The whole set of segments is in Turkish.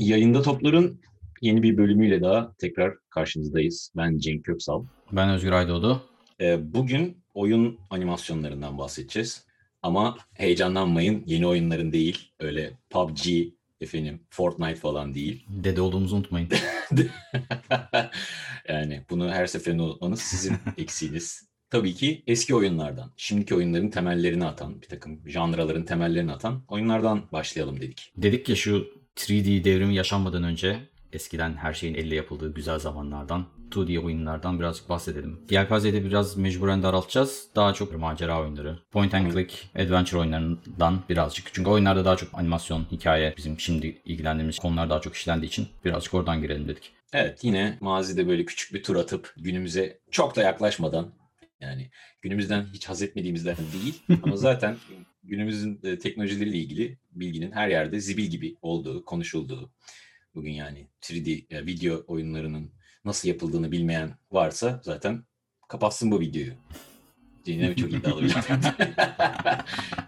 Yayında Toplar'ın yeni bir bölümüyle daha tekrar karşınızdayız. Ben Cenk Köksal. Ben Özgür Aydoğdu. Ee, bugün oyun animasyonlarından bahsedeceğiz. Ama heyecanlanmayın yeni oyunların değil. Öyle PUBG, efendim Fortnite falan değil. Dede olduğumuzu unutmayın. yani bunu her seferinde unutmanız sizin eksiğiniz. Tabii ki eski oyunlardan, şimdiki oyunların temellerini atan, bir takım janraların temellerini atan oyunlardan başlayalım dedik. Dedik ya şu 3D devrimi yaşanmadan önce eskiden her şeyin elle yapıldığı güzel zamanlardan 2D oyunlardan birazcık bahsedelim. Yelpaze'de biraz mecburen daraltacağız. Daha çok macera oyunları, point and click, adventure oyunlarından birazcık. Çünkü oyunlarda daha çok animasyon, hikaye bizim şimdi ilgilendiğimiz konular daha çok işlendiği için birazcık oradan girelim dedik. Evet yine mazide böyle küçük bir tur atıp günümüze çok da yaklaşmadan yani günümüzden hiç haz etmediğimizden değil ama zaten günümüzün e, teknolojileriyle ilgili bilginin her yerde zibil gibi olduğu, konuşulduğu. Bugün yani 3D e, video oyunlarının nasıl yapıldığını bilmeyen varsa zaten kapatsın bu videoyu. Dinleme çok iddialı bir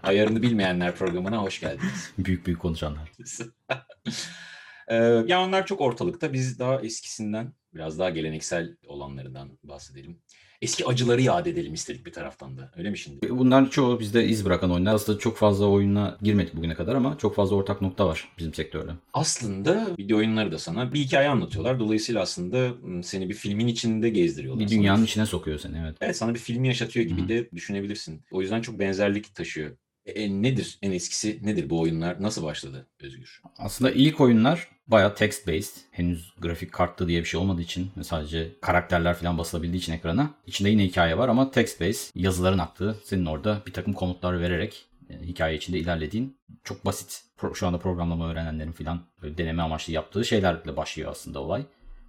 Ayarını bilmeyenler programına hoş geldiniz. Büyük büyük konuşanlar. ee, ya onlar çok ortalıkta. Biz daha eskisinden, biraz daha geleneksel olanlarından bahsedelim eski acıları yad edelim istedik bir taraftan da. Öyle mi şimdi? Bunların çoğu bizde iz bırakan oyunlar. Aslında çok fazla oyuna girmedik bugüne kadar ama çok fazla ortak nokta var bizim sektörde. Aslında video oyunları da sana bir hikaye anlatıyorlar. Dolayısıyla aslında seni bir filmin içinde gezdiriyorlar. Bir dünyanın sana. içine sokuyor seni evet. Evet sana bir filmi yaşatıyor gibi Hı-hı. de düşünebilirsin. O yüzden çok benzerlik taşıyor. E, nedir en eskisi nedir bu oyunlar? Nasıl başladı Özgür? Aslında ilk oyunlar baya text based. Henüz grafik kartlı diye bir şey olmadığı için sadece karakterler falan basılabildiği için ekrana. İçinde yine hikaye var ama text based. Yazıların aktığı senin orada bir takım komutlar vererek e, hikaye içinde ilerlediğin çok basit şu anda programlama öğrenenlerin falan deneme amaçlı yaptığı şeylerle başlıyor aslında olay.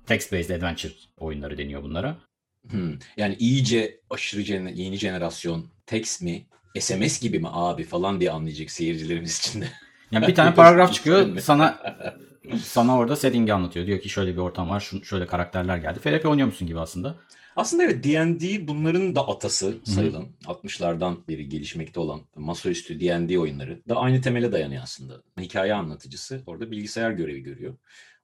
Text based adventure oyunları deniyor bunlara. Hmm. Yani iyice aşırı yeni jenerasyon text mi SMS gibi mi abi falan diye anlayacak seyircilerimiz için de. Yani bir tane paragraf çıkıyor sana sana orada setting'i anlatıyor. Diyor ki şöyle bir ortam var, şöyle karakterler geldi. FRP oynuyor musun gibi aslında. Aslında evet D&D bunların da atası sayılan, Hı. 60'lardan beri gelişmekte olan masaüstü D&D oyunları da aynı temele dayanıyor aslında. Hikaye anlatıcısı orada bilgisayar görevi görüyor.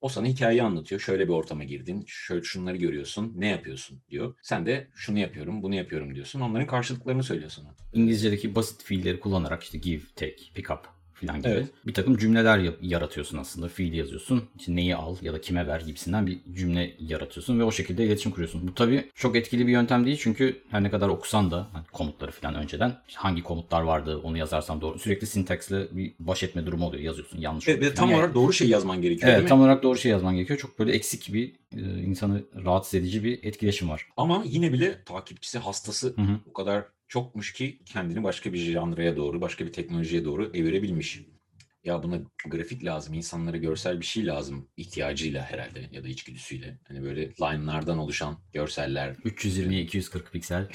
O sana hikayeyi anlatıyor. Şöyle bir ortama girdin, şöyle şunları görüyorsun, ne yapıyorsun diyor. Sen de şunu yapıyorum, bunu yapıyorum diyorsun. Onların karşılıklarını söylüyor sana. İngilizce'deki basit fiilleri kullanarak işte give, take, pick up falan gibi evet. bir takım cümleler yaratıyorsun aslında. Fiil yazıyorsun. İşte neyi al ya da kime ver gibisinden bir cümle yaratıyorsun ve o şekilde iletişim kuruyorsun. Bu tabii çok etkili bir yöntem değil çünkü her ne kadar okusan da hani komutları falan önceden hangi komutlar vardı onu yazarsam doğru. Sürekli sintaksle bir baş etme durumu oluyor. Yazıyorsun yanlış. Evet, ve tam yani, olarak doğru şey yazman gerekiyor Evet tam olarak doğru şey yazman gerekiyor. Çok böyle eksik bir e, insanı rahatsız edici bir etkileşim var. Ama yine bile takipçisi hastası hı hı. o kadar çokmuş ki kendini başka bir janraya doğru, başka bir teknolojiye doğru evirebilmiş. Ya buna grafik lazım, insanlara görsel bir şey lazım ihtiyacıyla herhalde ya da içgüdüsüyle. Hani böyle line'lardan oluşan görseller. 320 240 piksel.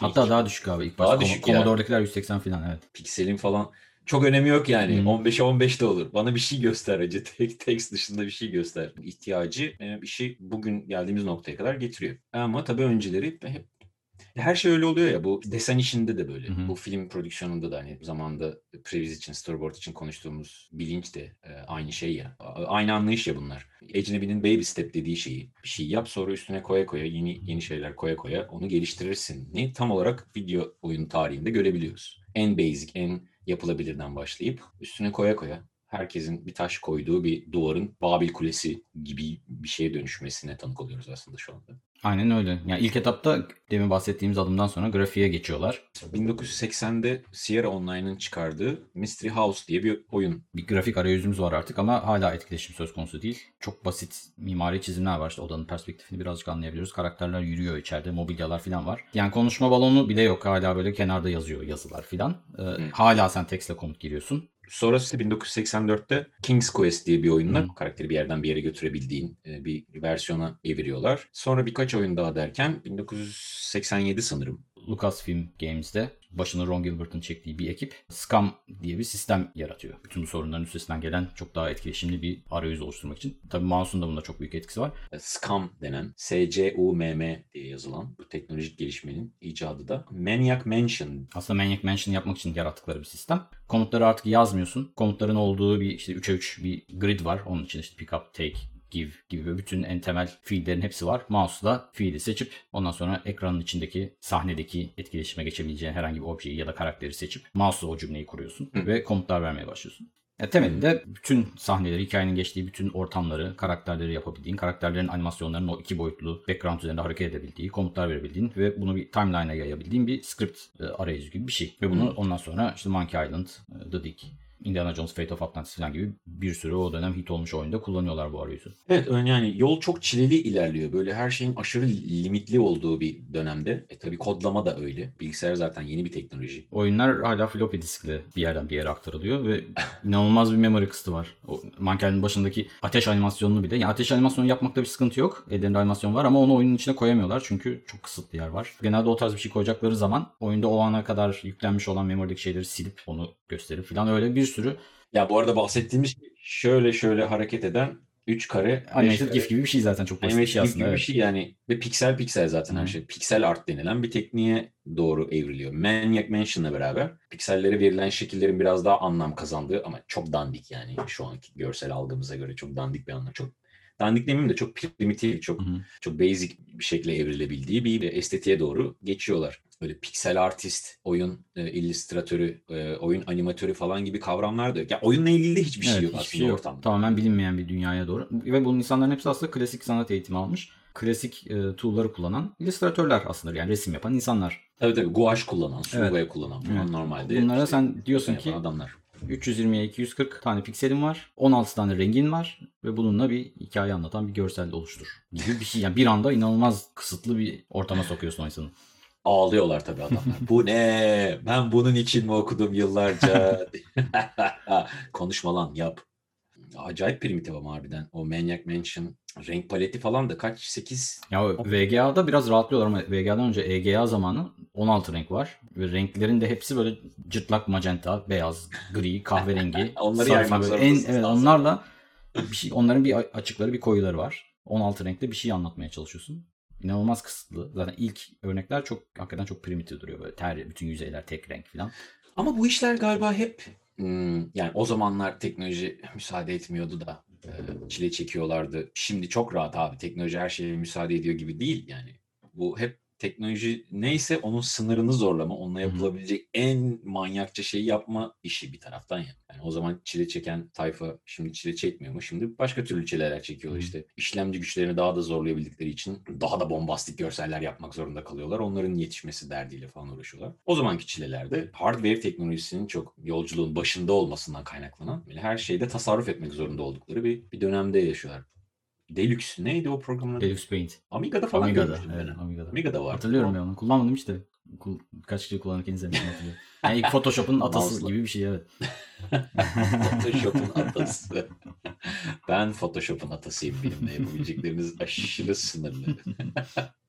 Hatta daha düşük abi. İlk başta düşük Commodore'dakiler 180 falan evet. Pikselin falan çok önemi yok yani. Hmm. 15'e 15 de olur. Bana bir şey göster acı. Tek text dışında bir şey göster. İhtiyacı bir şey bugün geldiğimiz noktaya kadar getiriyor. Ama tabii önceleri hep her şey öyle oluyor ya bu desen işinde de böyle. Hı hı. Bu film prodüksiyonunda da hani zamanda previz için, storyboard için konuştuğumuz bilinç de e, aynı şey ya. Aynı anlayış ya bunlar. Ecnebi'nin baby step dediği şeyi bir şey yap sonra üstüne koya koya yeni yeni şeyler koya koya onu geliştirirsin. Ne tam olarak video oyun tarihinde görebiliyoruz. En basic, en yapılabilirden başlayıp üstüne koya koya herkesin bir taş koyduğu bir duvarın Babil Kulesi gibi bir şeye dönüşmesine tanık oluyoruz aslında şu anda. Aynen öyle. Yani ilk etapta demin bahsettiğimiz adımdan sonra grafiğe geçiyorlar. 1980'de Sierra Online'ın çıkardığı Mystery House diye bir oyun. Bir grafik arayüzümüz var artık ama hala etkileşim söz konusu değil. Çok basit mimari çizimler var. İşte odanın perspektifini birazcık anlayabiliyoruz. Karakterler yürüyor içeride. Mobilyalar falan var. Yani konuşma balonu bile yok. Hala böyle kenarda yazıyor yazılar falan. Ee, hala sen tekstle komut giriyorsun. Sonrası 1984'te King's Quest diye bir oyunla hmm. karakteri bir yerden bir yere götürebildiğin e, bir versiyona eviriyorlar. Sonra birkaç oyun daha derken 1987 sanırım. Lucasfilm Games'de başını Ron Gilbert'ın çektiği bir ekip Scam diye bir sistem yaratıyor. Bütün bu sorunların üstesinden gelen çok daha etkileşimli bir arayüz oluşturmak için. Tabii mouse'un da bunda çok büyük etkisi var. SCUM denen S-C-U-M-M diye yazılan bu teknolojik gelişmenin icadı da Maniac Mansion. Aslında Maniac Mansion yapmak için yarattıkları bir sistem. Komutları artık yazmıyorsun. Komutların olduğu bir işte 3'e 3 bir grid var. Onun için işte pick up, take, give gibi bütün en temel fiillerin hepsi var. Mouse'la fiili seçip ondan sonra ekranın içindeki sahnedeki etkileşime geçebileceğin herhangi bir objeyi ya da karakteri seçip mouse'la o cümleyi kuruyorsun Hı. ve komutlar vermeye başlıyorsun. Ya temelinde bütün sahneleri, hikayenin geçtiği bütün ortamları, karakterleri yapabildiğin, karakterlerin animasyonlarının o iki boyutlu background üzerinde hareket edebildiği, komutlar verebildiğin ve bunu bir timeline'a yayabildiğin bir script e, arayüzü gibi bir şey. Ve bunu ondan sonra işte Monkey Island, e, The Dig, Indiana Jones Fate of Atlantis falan gibi bir sürü o dönem hit olmuş oyunda kullanıyorlar bu arayüzü. Evet yani yol çok çileli ilerliyor. Böyle her şeyin aşırı limitli olduğu bir dönemde. E tabii kodlama da öyle. Bilgisayar zaten yeni bir teknoloji. Oyunlar hala floppy diskle bir yerden bir yere aktarılıyor ve inanılmaz bir memory kısıtı var. O Monkey'nin başındaki ateş animasyonunu bile. Yani ateş animasyonu yapmakta bir sıkıntı yok. Ellerinde animasyon var ama onu oyunun içine koyamıyorlar çünkü çok kısıtlı yer var. Genelde o tarz bir şey koyacakları zaman oyunda o ana kadar yüklenmiş olan memory'deki şeyleri silip onu gösterip falan öyle bir sürü Ya bu arada bahsettiğimiz şey şöyle şöyle hareket eden 3 kare animated. GIF gibi bir şey zaten çok basit bir Animated şey GIF aslında. gibi bir Evet. şey yani ve piksel piksel zaten her şey. Piksel art denilen bir tekniğe doğru evriliyor. Maniac Mansion'la beraber piksellere verilen şekillerin biraz daha anlam kazandığı ama çok dandik yani şu anki görsel algımıza göre çok dandik bir anlam. Çok dandik demeyeyim de çok primitif, çok hı. çok basic bir şekilde evrilebildiği bir estetiğe doğru geçiyorlar. Böyle piksel artist, oyun e, illüstratörü, e, oyun animatörü falan gibi kavramlar da yok. Ya oyunla ilgili de hiçbir şey Evet, yok hiçbir aslında şey yok. ortamda. Tamamen bilinmeyen bir dünyaya doğru. Ve bu insanların hepsi aslında klasik sanat eğitimi almış. Klasik e, tool'ları kullanan illüstratörler aslında yani resim yapan insanlar. Tabii tabii gouache kullanan, Evet. suvaya kullanan Evet. normalde. Bunlara işte sen diyorsun ki adamlar. 320'ye 240 tane pikselin var. 16 tane rengin var ve bununla bir hikaye anlatan bir görsel oluştur gibi bir şey. Yani bir anda inanılmaz kısıtlı bir ortama sokuyorsun o insanı. Ağlıyorlar tabii adamlar. Bu ne? Ben bunun için mi okudum yıllarca? Konuşma lan yap. Acayip primitif ama harbiden. O Maniac Mansion renk paleti falan da kaç? 8 Ya VGA'da biraz rahatlıyorlar ama VGA'dan önce EGA zamanı 16 renk var. Ve renklerin de hepsi böyle cırtlak magenta, beyaz, gri, kahverengi. Onları yaymak en, evet, onlarla bir şey, onların bir açıkları bir koyuları var. 16 renkte bir şey anlatmaya çalışıyorsun. İnanılmaz kısıtlı. Zaten ilk örnekler çok hakikaten çok primitif duruyor böyle ter bütün yüzeyler tek renk falan. Ama bu işler galiba hep hmm, yani o zamanlar teknoloji müsaade etmiyordu da e, çile çekiyorlardı. Şimdi çok rahat abi. Teknoloji her şeye müsaade ediyor gibi değil yani. Bu hep teknoloji neyse onun sınırını zorlama, onunla yapılabilecek en manyakça şeyi yapma işi bir taraftan yani. Yani o zaman çile çeken tayfa şimdi çile çekmiyor mu? Şimdi başka türlü çileler çekiyorlar işte. İşlemci güçlerini daha da zorlayabildikleri için daha da bombastik görseller yapmak zorunda kalıyorlar. Onların yetişmesi derdiyle falan uğraşıyorlar. O zamanki çilelerde hardware teknolojisinin çok yolculuğun başında olmasından kaynaklanan böyle her şeyde tasarruf etmek zorunda oldukları bir, bir dönemde yaşıyorlar. Deluxe neydi o programın adı? Deluxe Paint. Amiga'da falan Amiga'da. görmüştüm ben. Evet, Amiga'da. Amiga'da var. Hatırlıyorum ben onu. Kullanmadım işte. Kul- Kaç kişi kullanırken izlemiştim hatırlıyorum. Yani ilk Photoshop'un atası Mouse'la. gibi bir şey evet. Photoshop'un atası. Ben Photoshop'un atasıyım benimle yapabilecekleriniz aşırı sınırlı.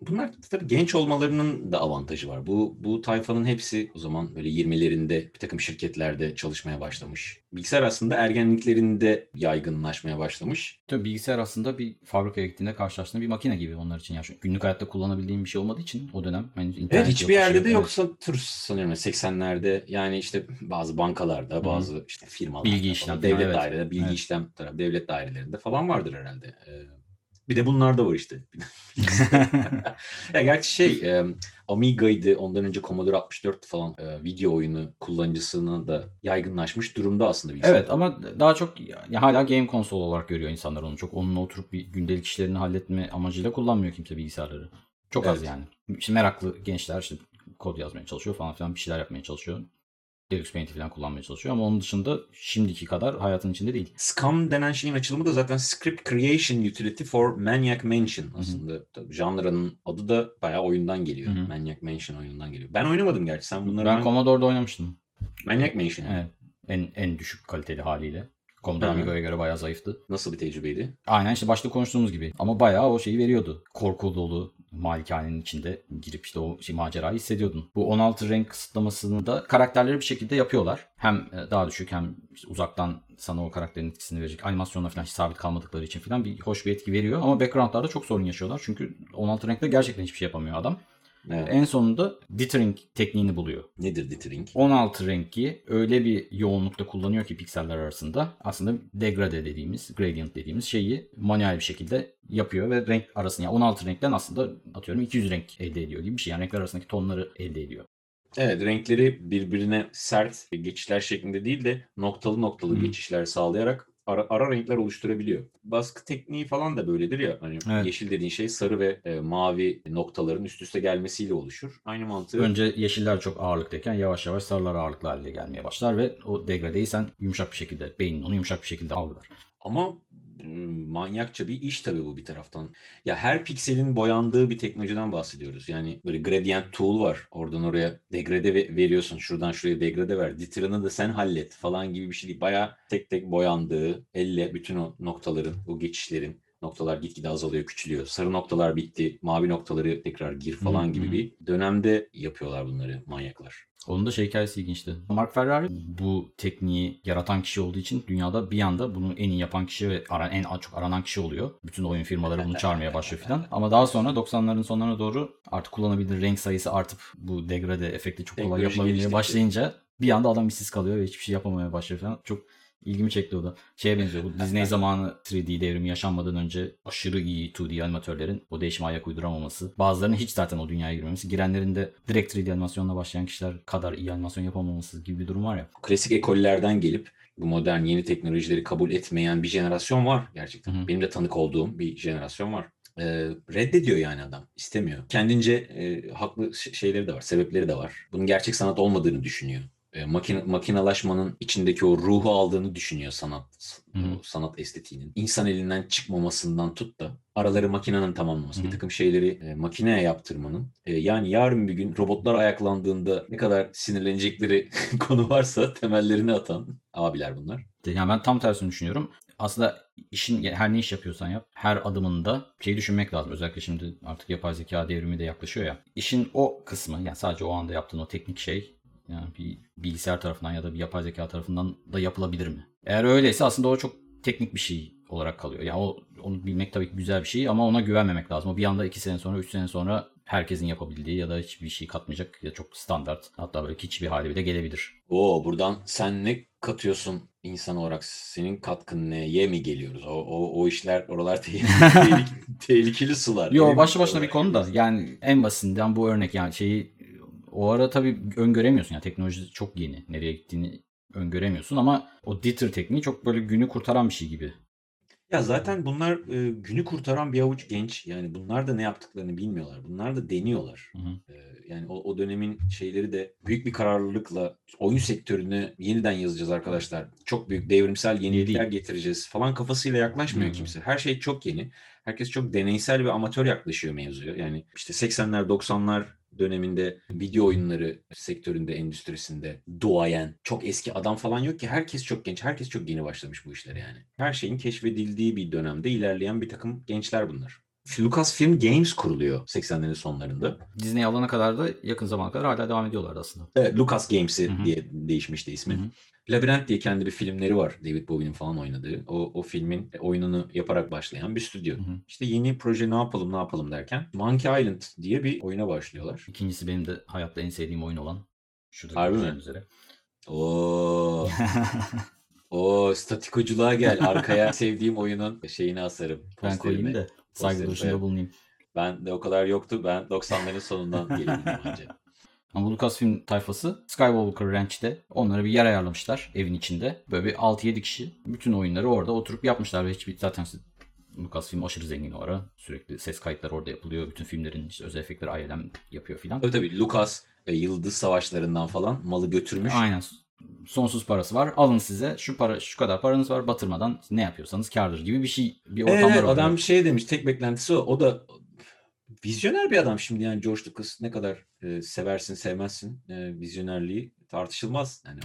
Bunlar tabii genç olmalarının da avantajı var. Bu bu tayfanın hepsi o zaman böyle 20'lerinde bir takım şirketlerde çalışmaya başlamış. Bilgisayar aslında ergenliklerinde yaygınlaşmaya başlamış. Tabii bilgisayar aslında bir fabrikaya gittiğinde karşılaştığın bir makine gibi onlar için. Yani günlük hayatta kullanabildiğin bir şey olmadığı için o dönem internet Evet hiçbir bir şey yerde de Evet. yoksa tür sanıyorum 80'lerde yani işte bazı bankalarda, bazı işte firmalarda, Bilgi işlem devlet evet. daireleri, bilgi Evet. işlem tarafı, devlet dairelerinde falan vardır herhalde. Ee, bir de bunlar da var işte. ya gerçi şey e, Amiga'ydı ondan önce Commodore 64 falan e, video oyunu kullanıcısına da yaygınlaşmış durumda aslında bilgisayar. Evet ama daha çok ya hala game konsol olarak görüyor insanlar onu. Çok onunla oturup bir gündelik işlerini halletme amacıyla kullanmıyor kimse bilgisayarları. Çok az Evet. yani. İşte meraklı gençler işte kod yazmaya çalışıyor falan filan bir şeyler yapmaya çalışıyor. Deluxe Paint'i falan kullanmaya çalışıyor ama onun dışında şimdiki kadar hayatın içinde değil. SCUM denen şeyin açılımı da zaten Script Creation Utility for Maniac Mansion aslında. Tabii Janrının adı da bayağı oyundan geliyor. Hı hı. Maniac Mansion oyunundan geliyor. Ben oynamadım gerçi. Sen bunları Ben Commodore'da oynamıştım. Maniac Mansion. Evet. En en düşük kaliteli haliyle. Commodore. Amiga'ya göre bayağı zayıftı. Nasıl bir tecrübeydi? Aynen işte başta konuştuğumuz gibi. Ama bayağı o şeyi veriyordu. Korku dolu, malikanenin içinde girip işte o şey, macerayı hissediyordun. Bu 16 renk kısıtlamasını da karakterleri bir şekilde yapıyorlar. Hem e, daha düşük hem işte uzaktan sana o karakterin etkisini verecek. Animasyonla falan sabit kalmadıkları için falan bir hoş bir etki veriyor. Ama backgroundlarda çok sorun yaşıyorlar. Çünkü 16 renkte gerçekten hiçbir şey yapamıyor adam. Evet. En sonunda dithering tekniğini buluyor. Nedir dithering? 16 rengi öyle bir yoğunlukta kullanıyor ki pikseller arasında aslında degrade dediğimiz, gradient dediğimiz şeyi manuel bir şekilde yapıyor ve renk arasında yani 16 renkten aslında atıyorum 200 renk elde ediyor gibi bir şey. Yani renkler arasındaki tonları elde ediyor. Evet renkleri birbirine sert geçişler şeklinde değil de noktalı noktalı Hı. geçişler sağlayarak ara, ara renkler oluşturabiliyor. Baskı tekniği falan da böyledir ya. Hani Evet. yeşil dediğin şey sarı ve e, mavi noktaların üst üste gelmesiyle oluşur. Aynı mantığı Önce yeşiller çok ağırlıktayken yavaş yavaş sarılar ağırlıklı haline gelmeye başlar ve o degradeyi sen yumuşak bir şekilde, beynin onu yumuşak bir şekilde algılar. Ama manyakça bir iş tabii bu bir taraftan. Ya her pikselin boyandığı bir teknolojiden bahsediyoruz. Yani böyle gradient tool var. Oradan oraya degrade ve- veriyorsun. Şuradan şuraya degrade ver. Ditter'ını da sen hallet falan gibi bir şey değil. Bayağı tek tek boyandığı, elle bütün o noktaların, o geçişlerin noktalar gitgide azalıyor, küçülüyor. Sarı noktalar bitti, mavi noktaları tekrar gir falan hı. gibi bir dönemde yapıyorlar bunları manyaklar. Onun da şey hikayesi ilginçti. Mark Ferrari bu tekniği yaratan kişi olduğu için dünyada bir anda bunu en iyi yapan kişi ve aran, en çok aranan kişi oluyor. Bütün oyun firmaları bunu çağırmaya başlıyor filan. Ama daha sonra 90'ların sonlarına doğru artık kullanabilir renk sayısı artıp bu degrade efekti çok kolay Teknoloji yapılabilmeye başlayınca bir anda adam işsiz kalıyor ve hiçbir şey yapamaya başlıyor falan. Çok ilgimi çekti o da. Şeye benziyor bu Disney zamanı 3D devrimi yaşanmadan önce aşırı iyi 2D animatörlerin o değişime ayak uyduramaması. Bazılarının hiç zaten o dünyaya girmemesi. Girenlerin de direkt 3D animasyonla başlayan kişiler kadar iyi animasyon yapamaması gibi bir durum var ya. klasik ekollerden gelip bu modern yeni teknolojileri kabul etmeyen bir jenerasyon var gerçekten. Hı. Benim de tanık olduğum bir jenerasyon var. Ee, reddediyor yani adam. istemiyor. Kendince e, haklı şeyleri de var, sebepleri de var. Bunun gerçek sanat olmadığını düşünüyor. E, makine, makinalaşmanın içindeki o ruhu aldığını düşünüyor sanat Hı hı. o sanat estetiğinin. İnsan elinden çıkmamasından tut da araları makinenin tamamlaması, Hı hı. bir takım şeyleri e, makineye yaptırmanın. E, yani yarın bir gün robotlar ayaklandığında ne kadar sinirlenecekleri konu varsa temellerini atan abiler bunlar. Yani ben tam tersini düşünüyorum. Aslında işin her ne iş yapıyorsan yap, her adımında şeyi düşünmek lazım. Özellikle şimdi artık yapay zeka devrimi de yaklaşıyor ya. İşin o kısmı yani sadece o anda yaptığın o teknik şey yani bir bilgisayar tarafından ya da bir yapay zeka tarafından da yapılabilir mi? Eğer öyleyse aslında o çok teknik bir şey olarak kalıyor. Yani o onu bilmek tabii ki güzel bir şey ama ona güvenmemek lazım. O bir anda 2 sene sonra 3 sene sonra herkesin yapabildiği ya da hiçbir şey katmayacak ya çok standart hatta böyle hiçbir bir hali bile gelebilir. Oo buradan sen ne katıyorsun insan olarak? Senin katkın ne? Ye mi geliyoruz? O, o, o işler oralar tehlikeli, tehlikeli, sular. Yo başlı başına bir konu da yani en basitinden bu örnek yani şeyi o ara tabii öngöremiyorsun yani teknoloji çok yeni nereye gittiğini öngöremiyorsun ama o Dieter tekniği çok böyle günü kurtaran bir şey gibi. Ya zaten bunlar e, günü kurtaran bir avuç genç. Yani bunlar da ne yaptıklarını bilmiyorlar. Bunlar da deniyorlar. Hı hı. E, yani o, o dönemin şeyleri de büyük bir kararlılıkla oyun sektörünü yeniden yazacağız arkadaşlar. Çok büyük devrimsel yenilikler Yeni. getireceğiz falan kafasıyla yaklaşmıyor Hı hı. kimse. Her şey çok yeni. Herkes çok deneysel ve amatör yaklaşıyor mevzuya. Yani işte 80'ler 90'lar döneminde video oyunları sektöründe, endüstrisinde duayen, çok eski adam falan yok ki. Herkes çok genç, herkes çok yeni başlamış bu işlere yani. Her şeyin keşfedildiği bir dönemde ilerleyen bir takım gençler bunlar. Lucasfilm Games kuruluyor 80'lerin sonlarında. Disney alana kadar da yakın zamana kadar hala devam ediyorlardı aslında. Evet, Lucas Games'i diye değişmişti ismi. Hı hı. Labirent diye kendi bir filmleri var. David Bowie'nin falan oynadığı. O, o filmin oyununu yaparak başlayan bir stüdyo. Hı hı. İşte yeni proje ne yapalım ne yapalım derken Monkey Island diye bir oyuna başlıyorlar. İkincisi benim de hayatta en sevdiğim oyun olan. Şurada Harbi mi? üzere. Oo, o statikoculuğa gel. Arkaya sevdiğim oyunun şeyini asarım. ben koyayım da saygı duruşunda bulunayım. Ben de o kadar yoktu. Ben 90'ların sonundan gelebildim anca. Ama Lucasfilm tayfası Skywalker Ranch'te onlara bir yer ayarlamışlar evin içinde. Böyle bir 6-7 kişi bütün oyunları orada oturup yapmışlar ve hiçbir zaten Lucasfilm aşırı zengin o ara. Sürekli ses kayıtları orada yapılıyor. Bütün filmlerin işte özel efektleri ILM yapıyor filan. Tabii tabii Lucas e, Yıldız Savaşlarından falan malı götürmüş. Aynen. Sonsuz parası var. Alın size şu para şu kadar paranız var batırmadan ne yapıyorsanız kârdır gibi bir şey bir ortamlar Evet, orada. adam şey demiş tek beklentisi o. O da vizyoner bir adam şimdi yani George Lucas ne kadar e, seversin sevmezsin e, vizyonerliği tartışılmaz. Yani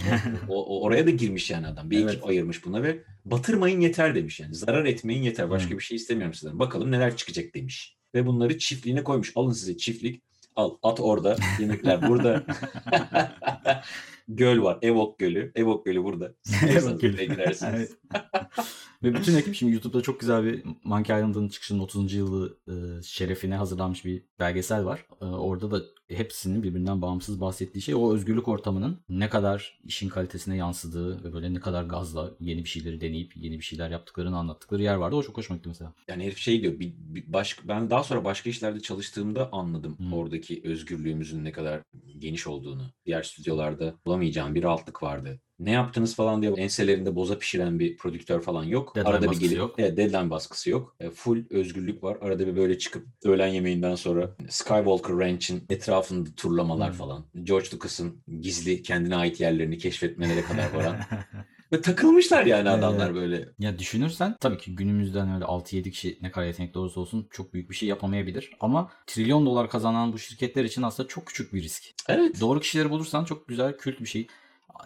o, o- o- oraya da girmiş yani adam. Bir Evet. ekip ayırmış buna ve batırmayın yeter demiş yani. Zarar etmeyin yeter. Başka Hı. bir şey istemiyorum sizden. Bakalım neler çıkacak demiş. ve bunları çiftliğine koymuş. Alın size çiftlik. Al at orada. Yemekler burada. Göl var. Evok Gölü. Evok Gölü burada. Evok Gölü. Girersiniz. Ve bütün ekip şimdi YouTube'da çok güzel bir Monkey Island'ın çıkışının 30. yılı e, şerefine hazırlanmış bir belgesel var. E, orada da hepsinin birbirinden bağımsız bahsettiği şey o özgürlük ortamının ne kadar işin kalitesine yansıdığı ve böyle ne kadar gazla yeni bir şeyleri deneyip yeni bir şeyler yaptıklarını anlattıkları yer vardı. O çok hoşuma gitti mesela. Yani herif şey diyor. Bir, bir baş, ben daha sonra başka işlerde çalıştığımda anladım Hı. oradaki özgürlüğümüzün ne kadar geniş olduğunu. Diğer stüdyolarda bulamayacağım bir rahatlık vardı. Ne yaptınız falan diye enselerinde boza pişiren bir prodüktör falan yok. Deadline Arada bir gelip yok. Deadline baskısı yok. E, full özgürlük var. Arada bir böyle çıkıp öğlen yemeğinden sonra Skywalker Ranch'in etrafında turlamalar Hmm. falan. George Lucas'ın gizli kendine ait yerlerini keşfetmelere kadar varan. Ve takılmışlar yani adamlar Evet. böyle. Ya düşünürsen tabii ki günümüzden öyle 6-7 kişi ne kadar yetenekli olursa olsun çok büyük bir şey yapamayabilir. Ama trilyon dolar kazanan bu şirketler için aslında çok küçük bir risk. Evet. Doğru kişileri bulursan çok güzel kült bir şey.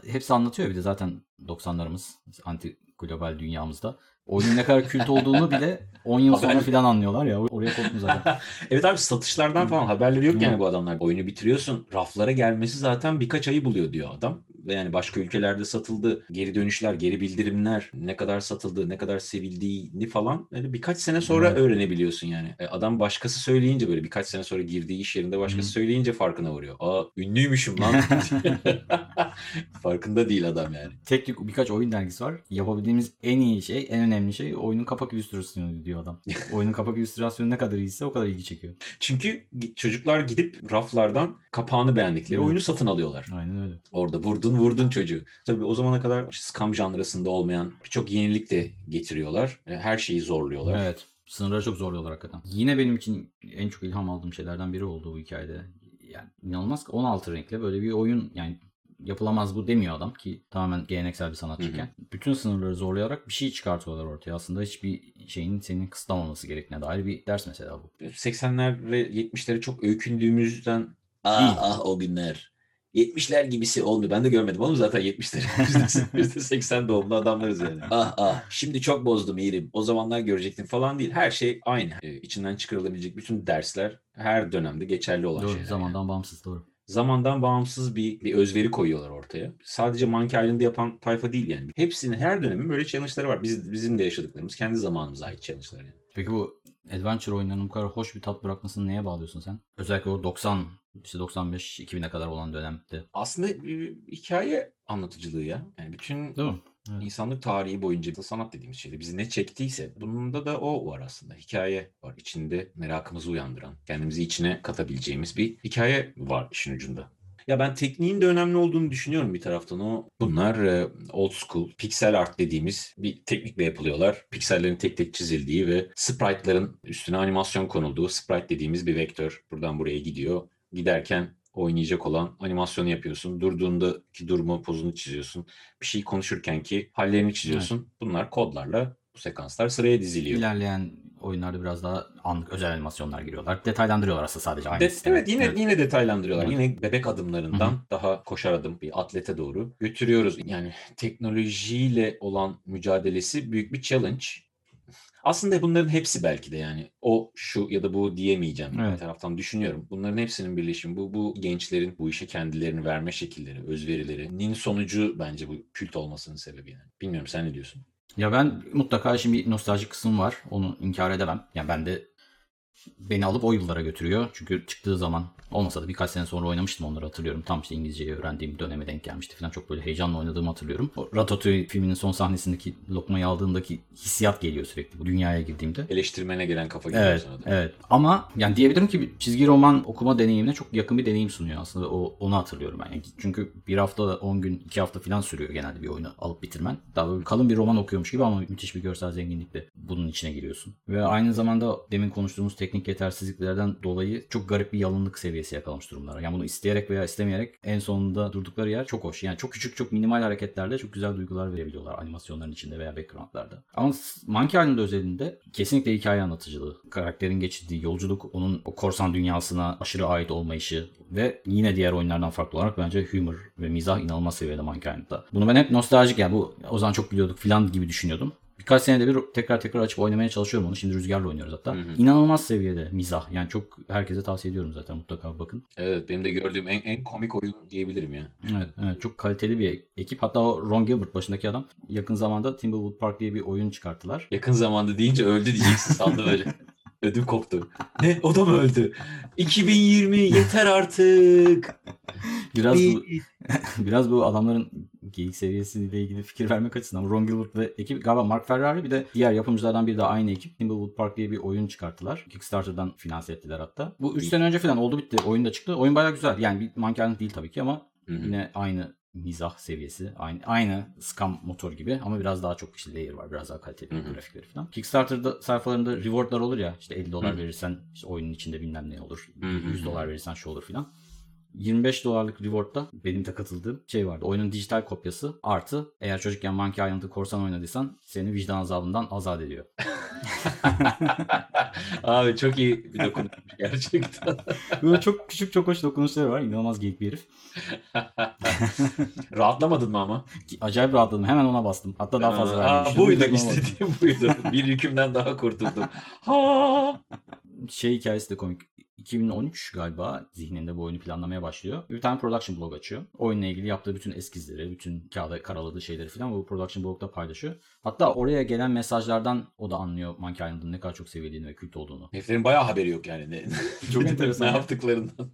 Hepsi anlatıyor bir de zaten 90'larımız anti global dünyamızda. Oyunun ne kadar kült olduğunu bile 10 yıl sonra falan anlıyorlar ya. Oraya korktum zaten. Evet abi satışlardan falan haberleri yok yani bu adamlar. Oyunu bitiriyorsun. Raflara gelmesi zaten birkaç ayı buluyor diyor adam. Ve yani başka ülkelerde satıldı. Geri dönüşler, geri bildirimler, ne kadar satıldı, ne kadar sevildiğini falan böyle birkaç sene sonra Evet. öğrenebiliyorsun yani. E, adam başkası söyleyince böyle birkaç sene sonra girdiği iş yerinde başkası Hı. söyleyince farkına varıyor. Aa ünlüymüşüm lan. Farkında değil adam yani. Tek tük birkaç oyun dergisi var. Yapabildiğimiz en iyi şey, en önemli şey oyunun kapak illüstrasyonu diyor adam. Oyunun kapak illüstrasyonu ne kadar iyiyse o kadar ilgi çekiyor. Çünkü çocuklar gidip raflardan kapağını beğendikleri Evet. oyunu satın alıyorlar. Aynen öyle. Orada vurdun vurdun çocuğu. Tabii o zamana kadar scam janrasında olmayan birçok yenilik de getiriyorlar. E, Her şeyi zorluyorlar. Evet. Sınırları çok zorluyorlar hakikaten. Yine benim için en çok ilham aldığım şeylerden biri oldu bu hikayede. Yani inanılmaz ki 16 renkle böyle bir oyun yani yapılamaz bu demiyor adam ki tamamen geleneksel bir sanatçıyken. Bütün sınırları zorlayarak bir şey çıkartıyorlar ortaya. Aslında hiçbir şeyin senin kısıtlamaması gerektiğine dair bir ders mesela bu. 80'ler ve 70'lere çok öykündüğümüzden Değil. ah ah o günler. 70'ler gibisi olmuyor. Ben de görmedim oğlum zaten 70'leri. Biz de 80 doğumlu adamlarız yani. Ah ah şimdi çok bozdum İrim. O zamanlar görecektin falan değil. Her şey aynı. Ee, içinden çıkarılabilecek bütün dersler her dönemde geçerli olan Doğru, şeyler. yani. zamandan bağımsız doğru. Zamandan bağımsız bir, bir özveri koyuyorlar ortaya. Sadece Monkey Island'ı yapan tayfa değil yani. Hepsinin her dönemin böyle challenge'ları var. Biz, bizim de yaşadıklarımız kendi zamanımıza ait challenge'lar yani. Peki bu adventure oyunlarının bu kadar hoş bir tat bırakmasını neye bağlıyorsun sen? Özellikle o 90 işte 95 2000'e kadar olan dönemde. Aslında bir hikaye anlatıcılığı ya. Yani bütün Değil mi? Evet. insanlık tarihi boyunca sanat dediğimiz şeyde bizi ne çektiyse bununda da o var aslında. Hikaye var. İçinde merakımızı uyandıran, kendimizi içine katabileceğimiz bir hikaye var işin ucunda. Ya ben tekniğin de önemli olduğunu düşünüyorum bir taraftan. O bunlar e, old school pixel art dediğimiz bir teknikle yapılıyorlar. Piksellerin tek tek çizildiği ve sprite'ların üstüne animasyon konulduğu sprite dediğimiz bir vektör. Buradan buraya gidiyor. Giderken oynayacak olan animasyonu yapıyorsun. Durduğundaki durumu, pozunu çiziyorsun. Bir şey konuşurken ki hallerini çiziyorsun. Bunlar kodlarla bu sekanslar sıraya diziliyor. İlerleyen oyunlarda biraz daha anlık özel animasyonlar giriyorlar. Detaylandırıyorlar aslında sadece aynı De- sistemi. evet yine yine detaylandırıyorlar. Evet. Yine bebek adımlarından daha koşar adım bir atlete doğru götürüyoruz. Yani teknolojiyle olan mücadelesi büyük bir challenge. Aslında bunların hepsi belki de yani o şu ya da bu diyemeyeceğim Evet. bir taraftan düşünüyorum. Bunların hepsinin birleşimi bu bu gençlerin bu işe kendilerini verme şekilleri, özverilerinin sonucu bence bu kült olmasının sebebi yani. Bilmiyorum sen ne diyorsun? Ya ben mutlaka şimdi nostaljik kısım var. Onu inkar edemem. Yani ben de beni alıp o yıllara götürüyor. Çünkü çıktığı zaman olmasa da birkaç sene sonra oynamıştım onları hatırlıyorum. Tam işte İngilizceyi öğrendiğim döneme denk gelmişti falan. Çok böyle heyecanla oynadığımı hatırlıyorum. O Ratatouille filminin son sahnesindeki lokmayı aldığımdaki hissiyat geliyor sürekli bu dünyaya girdiğimde. Eleştirmene gelen kafa geliyor Evet, sana da. evet. Ama yani diyebilirim ki çizgi roman okuma deneyimine çok yakın bir deneyim sunuyor aslında. O onu hatırlıyorum ben. Yani çünkü bir hafta, 10 gün, 2 hafta falan sürüyor genelde bir oyunu alıp bitirmen. Daha böyle kalın bir roman okuyormuş gibi ama müthiş bir görsel zenginlikle bunun içine giriyorsun. Ve aynı zamanda demin konuştuğumuz teknik yetersizliklerden dolayı çok garip bir yalınlık seviyesi yakalamış durumlar. Yani bunu isteyerek veya istemeyerek en sonunda durdukları yer çok hoş. Yani çok küçük, çok minimal hareketlerle çok güzel duygular verebiliyorlar animasyonların içinde veya backgroundlarda. Ama Monkey Island özelinde kesinlikle hikaye anlatıcılığı. Karakterin geçirdiği yolculuk, onun o korsan dünyasına aşırı ait olmayışı ve yine diğer oyunlardan farklı olarak bence humor ve mizah inanılmaz seviyede Monkey Island'da. Bunu ben hep nostaljik yani bu o zaman çok biliyorduk filan gibi düşünüyordum. Birkaç senede bir tekrar tekrar açıp oynamaya çalışıyorum onu. Şimdi Rüzgar'la oynuyoruz hatta. Hı hı. İnanılmaz seviyede mizah. Yani çok herkese tavsiye ediyorum zaten mutlaka bakın. Evet benim de gördüğüm en, en komik oyun diyebilirim ya. Evet, evet çok kaliteli bir ekip. Hatta o Ron Gilbert başındaki adam yakın zamanda Thimblewood Park diye bir oyun çıkarttılar. Yakın zamanda deyince öldü diyeceksin sandım öyle. Ödüm koptu. Ne? O da mı öldü? 2020 yeter artık. Biraz bu, biraz bu adamların geyik seviyesiyle ilgili fikir vermek açısından Ron Gilbert ve ekip galiba Mark Ferrari bir de diğer yapımcılardan biri de aynı ekip Thimblewood Park diye bir oyun çıkarttılar. Kickstarter'dan finanse ettiler hatta. Bu 3 sene önce falan oldu bitti. Oyun da çıktı. Oyun bayağı güzel. Yani bir mankenlik değil tabii ki ama Hı hı. yine aynı mizah seviyesi. Aynı aynı Scam motor gibi ama biraz daha çok işte layer var. Biraz daha kaliteli Hı hı. grafikleri falan. Kickstarter'da sayfalarında rewardlar olur ya. işte 50 dolar Hı. verirsen işte oyunun içinde bilmem ne olur. Hı hı 100 hı. dolar verirsen şu olur filan. 25 dolarlık reward'da benim de katıldığım şey vardı. Oyunun dijital kopyası artı eğer çocukken Monkey Island'ı korsan oynadıysan seni vicdan azabından azat ediyor. Abi çok iyi bir dokunuş gerçekten. Böyle çok küçük çok hoş dokunuşları var. İnanılmaz geyik bir herif. Rahatlamadın mı ama? Acayip rahatladım. Hemen ona bastım. Hatta daha fazla vermiştim. buydu istediğim buydu. Bir yükümden daha kurtuldum. Ha! şey hikayesi de komik. 2013 galiba zihninde bu oyunu planlamaya başlıyor. Bir tane production blog açıyor. Oyunla ilgili yaptığı bütün eskizleri, bütün kağıda karaladığı şeyleri falan bu production blogda paylaşıyor. Hatta oraya gelen mesajlardan o da anlıyor Monkey Island'ın ne kadar çok sevildiğini ve kült olduğunu. Heriflerin bayağı haberi yok yani. Ne, Çok enteresan Ne ya. yaptıklarından.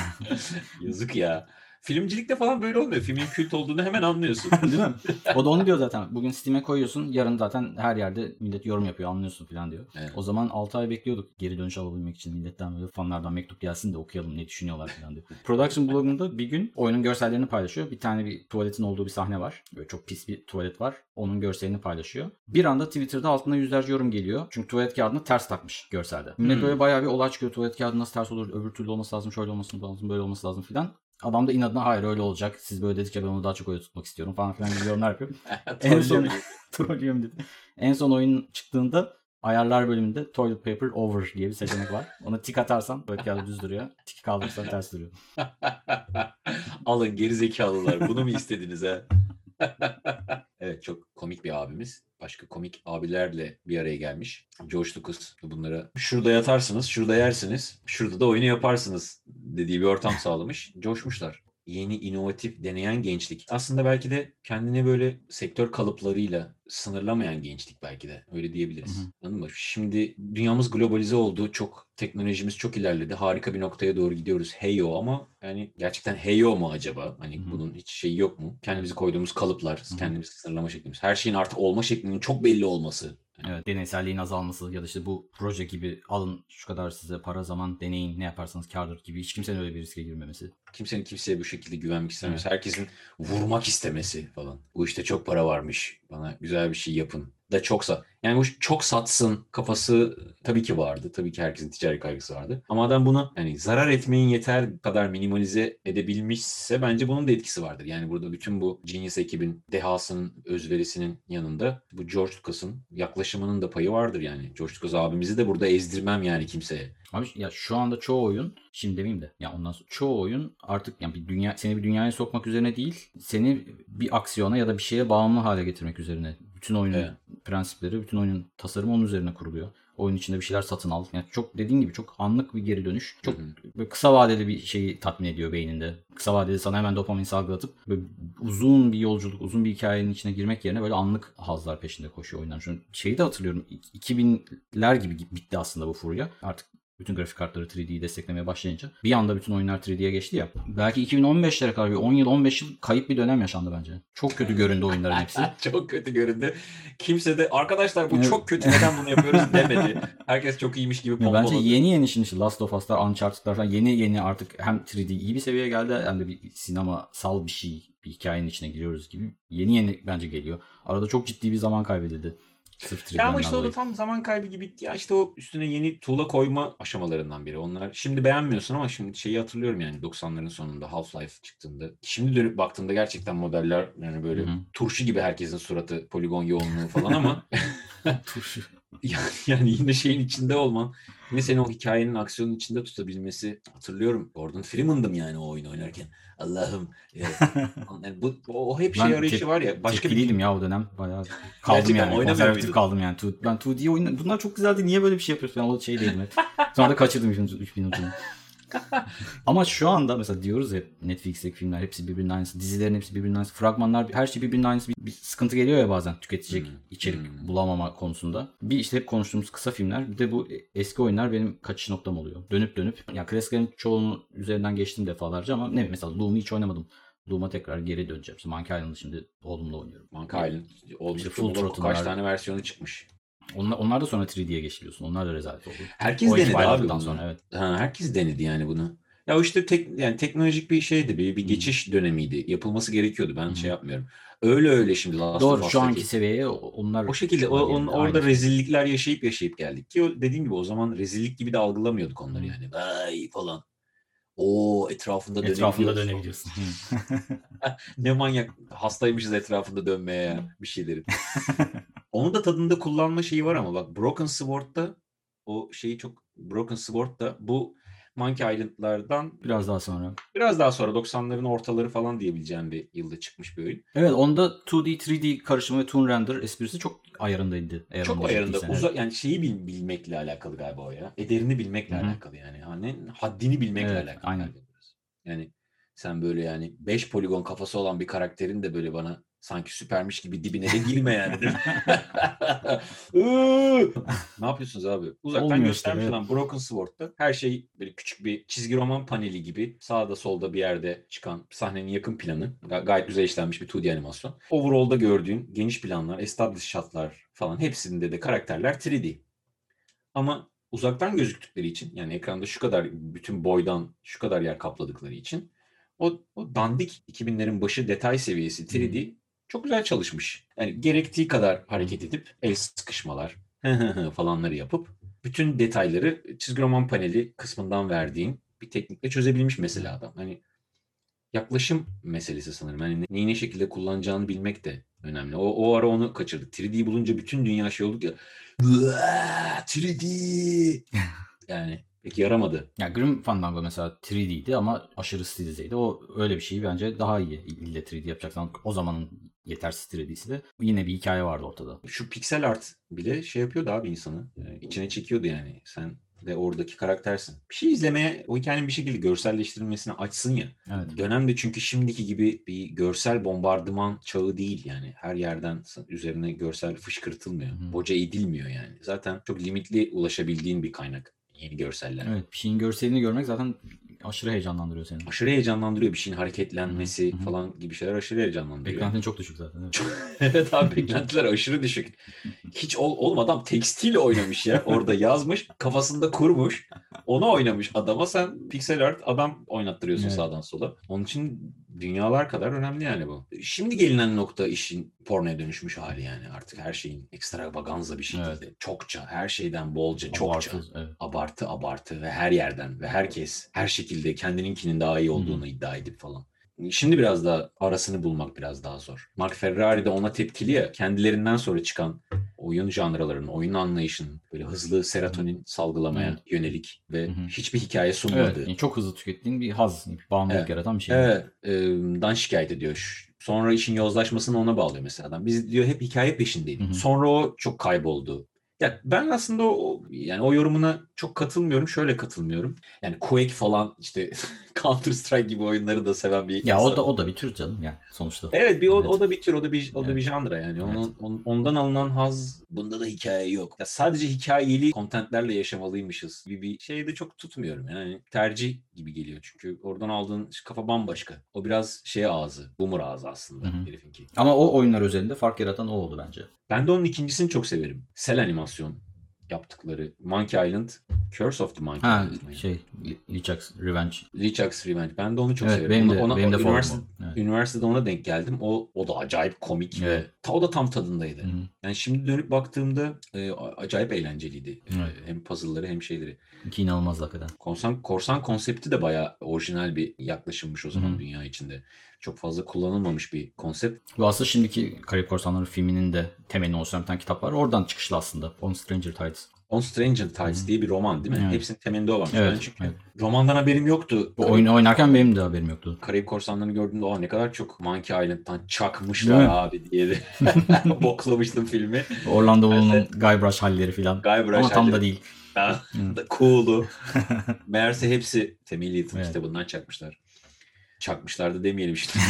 Yazık ya. Filmcilikte falan böyle olmuyor. Filmin kült olduğunu hemen anlıyorsun. Değil mi? O da onu diyor zaten. Bugün Steam'e koyuyorsun. Yarın zaten her yerde millet yorum yapıyor. Anlıyorsun falan diyor. Evet. O zaman 6 ay bekliyorduk geri dönüş alabilmek için. Milletten böyle fanlardan mektup gelsin de okuyalım ne düşünüyorlar falan diyor. Production blogunda bir gün oyunun görsellerini paylaşıyor. Bir tane bir tuvaletin olduğu bir sahne var. Böyle çok pis bir tuvalet var. Onun görselini paylaşıyor. Bir anda Twitter'da altına yüzlerce yorum geliyor. Çünkü tuvalet kağıdını ters takmış görselde. Millet Hmm. böyle bayağı bir olay çıkıyor. Tuvalet kağıdı nasıl ters olur? Öbür türlü olması lazım. Şöyle olması lazım. Böyle olması lazım filan. Adam da inadına hayır öyle olacak. Siz böyle dedikçe ben onu daha çok öyle tutmak istiyorum falan filan gibi yorumlar yapıyor. en son trollüyorum dedi. En son oyun çıktığında ayarlar bölümünde toilet paper over diye bir seçenek var. Ona tik atarsan böyle kağıdı düz duruyor. Tik kaldırırsan ters duruyor. Alın gerizekalılar. Bunu mu istediniz ha? Evet çok komik bir abimiz. Başka komik abilerle bir araya gelmiş. George Lucas bunlara şurada yatarsınız, şurada yersiniz, şurada da oyunu yaparsınız dediği bir ortam sağlamış. Coşmuşlar. Yeni, inovatif, deneyen gençlik. Aslında belki de kendini böyle sektör kalıplarıyla sınırlamayan gençlik belki de. Öyle diyebiliriz. Hı hı. Anladın mı? Şimdi dünyamız globalize oldu. Çok teknolojimiz çok ilerledi. Harika bir noktaya doğru gidiyoruz. Heyo ama yani gerçekten heyo mu acaba? Hani Hı bunun hiç şeyi yok mu? Kendimizi koyduğumuz kalıplar, hı. kendimizi sınırlama şeklimiz. Her şeyin artık olma şeklinin çok belli olması. Evet, deneyselliğin azalması ya da işte bu proje gibi alın şu kadar size para zaman deneyin ne yaparsanız kârdır gibi hiç kimsenin öyle bir riske girmemesi. Kimsenin kimseye bu şekilde güvenmek istemesi. Herkesin vurmak istemesi falan. Bu işte çok para varmış. Bana güzel bir şey yapın. Da çoksa. Yani bu çok satsın kafası tabii ki vardı. Tabii ki herkesin ticari kaygısı vardı. Ama adam bunu yani zarar etmeyin yeter kadar minimalize edebilmişse bence bunun da etkisi vardır. Yani burada bütün bu Genius ekibin dehasının, özverisinin yanında bu George Lucas'ın yaklaşımının da payı vardır yani. George Lucas abimizi de burada ezdirmem yani kimseye. Abi ya şu anda çoğu oyun şimdi demeyeyim de ya ondan sonra çoğu oyun artık yani bir dünya seni bir dünyaya sokmak üzerine değil seni bir aksiyona ya da bir şeye bağımlı hale getirmek üzerine. Bütün oyunun Evet. prensipleri, bütün oyunun tasarımı onun üzerine kuruluyor. Oyun içinde bir şeyler satın al. Yani çok dediğin gibi çok anlık bir geri dönüş. Çok böyle kısa vadeli bir şeyi tatmin ediyor beyninde. Kısa vadeli sana hemen dopamin salgılatıp böyle uzun bir yolculuk, uzun bir hikayenin içine girmek yerine böyle anlık hazlar peşinde koşuyor oyunlar. Şu şeyi de hatırlıyorum. 2000'ler gibi bitti aslında bu furya. Artık bütün grafik kartları 3D'yi desteklemeye başlayınca bir anda bütün oyunlar 3D'ye geçti ya. Belki 2015'lere kadar bir 10 yıl 15 yıl kayıp bir dönem yaşandı bence. Çok kötü göründü oyunların hepsi. çok kötü göründü. Kimse de arkadaşlar bu Evet. çok kötü neden bunu yapıyoruz demedi. Herkes çok iyiymiş gibi pompaladı. bence yeni yeni şimdi işte Last of Us'lar, Uncharted'lar falan yeni yeni artık hem 3D iyi bir seviyeye geldi hem de bir sinemasal bir şey, bir hikayenin içine giriyoruz gibi. Yeni yeni bence geliyor. Arada çok ciddi bir zaman kaybedildi. Sırf 3D'den Ya ama işte o da dolayı. tam zaman kaybı gibi. Ya işte o üstüne yeni tuğla koyma aşamalarından biri. Onlar şimdi beğenmiyorsun ama şimdi şeyi hatırlıyorum yani 90'ların sonunda Half-Life çıktığında. Şimdi dönüp baktığımda gerçekten modeller yani böyle Hı hı. turşu gibi herkesin suratı, poligon yoğunluğu falan ama Turşu. yani, yani yine şeyin içinde olman Ve seni o hikayenin aksiyonun içinde tutabilmesi hatırlıyorum. Gordon Freeman'dım yani o oyunu oynarken. Allah'ım. Evet. yani bu, o, hep şey Ben arayışı var ya. Başka bir ya o dönem. Bayağı kaldım yani. Konservatif kaldım yani. Ben 2D oyun bunlar çok güzeldi. Niye böyle bir şey yapıyorsun? Ben o şey değilim. Sonra da kaçırdım 3 minutunu. Ama şu anda mesela diyoruz ya Netflix'teki filmler hepsi birbirinin aynısı. Dizilerin hepsi birbirinin aynısı. Fragmanlar her şey birbirinin aynısı. Bir, bir sıkıntı geliyor ya bazen tüketecek Hmm. içerik Hmm. bulamama konusunda. Bir işte hep konuştuğumuz kısa filmler. Bir de bu eski oyunlar benim kaçış noktam oluyor. Dönüp dönüp. Ya klasiklerin çoğunu üzerinden geçtim defalarca ama ne mesela Doom'u hiç oynamadım. Doom'a tekrar geri döneceğim. İşte Monkey Island'ı şimdi oğlumla oynuyorum. Monkey Island. Oldukça Full Full Throttle'lar. kaç tane versiyonu çıkmış. Onlar, onlar da sonra 3D'ye geçiliyorsun. Onlar da rezalet oldu. Herkes O denedi abi bunu. sonra evet. Ha, herkes denedi yani bunu. Ya işte tek, yani teknolojik bir şeydi. Bir, bir Hmm. geçiş dönemiydi. Yapılması gerekiyordu. Ben Hı. şey yapmıyorum. Öyle öyle şimdi Last Doğru şu anki seviyeye onlar O şekilde o, yerine. orada Aynen. rezillikler yaşayıp yaşayıp geldik ki dediğim gibi o zaman rezillik gibi de algılamıyorduk onları yani. Vay falan. O etrafında etrafında dönebiliyorsun. Ne manyak hastaymışız etrafında dönmeye ya bir şeylerin. Onu da tadında kullanma şeyi var ama bak Broken Sword'da o şeyi çok Broken Sword'da bu Monkey Island'lardan Biraz daha sonra. biraz daha sonra 90'ların ortaları falan diyebileceğim bir yılda çıkmış bir oyun. Evet onda 2D 3D karışımı ve Toon Render esprisi çok ayarındaydı. Eğer Çok ayarında uza yani şeyi bil- bilmekle alakalı galiba o ya. Ederini bilmekle Hı hı. alakalı yani. Hani haddini bilmekle Evet, alakalı. aynen. Yani sen böyle yani 5 poligon kafası olan bir karakterin de böyle bana sanki süpermiş gibi dibine de girme yani. Iıı! ne yapıyorsunuz abi? Uzaktan Olmuyor işte, göstermiş evet. Broken Sword'da her şey böyle küçük bir çizgi roman paneli gibi sağda solda bir yerde çıkan sahnenin yakın planı. Ga- gayet güzel işlenmiş bir 2D animasyon. Overall'da gördüğün geniş planlar, established shotlar falan hepsinde de karakterler 3D. Ama uzaktan gözüktükleri için yani ekranda şu kadar bütün boydan şu kadar yer kapladıkları için o, o dandik 2000'lerin başı detay seviyesi 3D çok güzel çalışmış. Yani gerektiği kadar hareket edip el sıkışmalar falanları yapıp bütün detayları çizgi roman paneli kısmından verdiğin bir teknikle çözebilmiş mesela adam. Hani yaklaşım meselesi sanırım. Hani ne- neyi ne şekilde kullanacağını bilmek de önemli. O, o ara onu kaçırdık. 3D'yi bulunca bütün dünya şey olduk ya. "Vaa, 3D. yani pek yaramadı. Ya Grim Fandango mesela 3D'ydi ama aşırı stilizeydi. O öyle bir şeyi bence daha iyi. İlle 3D yapacaksan o zamanın yetersiz 3D'si de yine bir hikaye vardı ortada. Şu piksel art bile şey yapıyordu abi insanı. Ee, içine çekiyordu yani. Sen de oradaki karaktersin. Bir şey izlemeye o hikayenin bir şekilde görselleştirilmesini açsın ya. Evet. Dönemde çünkü şimdiki gibi bir görsel bombardıman çağı değil yani. Her yerden üzerine görsel fışkırtılmıyor. Hı. Boca edilmiyor yani. Zaten çok limitli ulaşabildiğin bir kaynak. Yeni görseller. Evet. Bir şeyin görselini görmek zaten aşırı heyecanlandırıyor seni. Aşırı heyecanlandırıyor bir şeyin hareketlenmesi Hı hı. falan gibi şeyler aşırı heyecanlandırıyor. Beklentin çok düşük zaten. Evet. evet abi beklentiler aşırı düşük. Hiç ol, oğlum adam tekstil oynamış ya. Orada yazmış, kafasında kurmuş. Onu oynamış adama sen piksel art adam oynattırıyorsun Evet. sağdan sola. Onun için dünyalar kadar önemli yani bu. Şimdi gelinen nokta işin pornoya dönüşmüş hali yani. Artık her şeyin ekstravaganza bir şekilde. Çokça, her şeyden bolca, çokça. Abartı, evet. Abartı abartı ve her yerden ve herkes her şekilde kendininkinin daha iyi olduğunu iddia edip falan. Şimdi biraz daha arasını bulmak biraz daha zor. Mark Ferrari de ona tepkili ya. Kendilerinden sonra çıkan oyun janralarının, oyun anlayışının böyle hızlı serotonin salgılamaya Evet. yönelik ve hı. hiçbir hikaye sunmadığı. Evet. yani çok hızlı tükettiğin bir haz, bir bağımlılık Evet. yaratan bir şey. Evet, e, dan şikayet ediyor. Sonra işin yozlaşmasını ona bağlıyor mesela adam. Biz diyor hep hikaye peşindeydik. Hı hı. Sonra o çok kayboldu. Ya ben aslında o yani o yorumuna çok katılmıyorum. Şöyle katılmıyorum. Yani Quake falan işte Counter Strike gibi oyunları da seven bir Ya o da o da bir tür canım yani sonuçta. Evet bir o, Evet. o da bir tür, o da bir o da Evet. bir janra yani. Onun, Evet. on- ondan alınan haz bunda da hikaye yok. Ya sadece hikayeli kontentlerle yaşamalıymışız gibi bir şey de çok tutmuyorum yani. Tercih gibi geliyor çünkü oradan aldığın kafa bambaşka. O biraz şey ağzı, boomer ağzı aslında Hı hı. herifinki. Ama o oyunlar üzerinde fark yaratan o oldu bence. Ben de onun ikincisini çok severim. Sel animasyon yaptıkları Monkey Island, Curse of the Monkey Ha Island. şey LeChuck's Revenge. LeChuck's Revenge. Ben de onu çok evet severim. benim de ona- benim de üniversite. Evet. üniversitede ona denk geldim. O o da acayip komik ve Evet. ta, o da tam tadındaydı. Hı hı. Yani şimdi dönüp baktığımda e, acayip eğlenceliydi. E, Evet. hem puzzle'ları hem şeyleri. İki inanılmaz hakikaten. Korsan, korsan konsepti de bayağı orijinal bir yaklaşımmış o zaman Hı hı. dünya içinde. Çok fazla kullanılmamış bir konsept. Bu aslında şimdiki Karayip Korsanları filminin de temelini oluşturan bir tane kitap var. Oradan çıkışlı aslında. On Stranger Tides. On Stranger Tides diye bir roman değil mi? Evet. Hepsinin temelinde o varmış. Evet, Ben çünkü evet. romandan haberim yoktu. Bu oyunu oynarken benim de haberim yoktu. Karayip Korsanları'nı gördüğümde "Aa, ne kadar çok Monkey Island'dan çakmışlar abi diye de boklamıştım filmi. Orlando Bloom'un Guybrush halleri falan. Guybrush Ama tam halleri. da değil. Cool'u. Meğerse hepsi Tim Elliot'ın Evet. kitabından çakmışlar. Çakmışlar da demeyelim işte.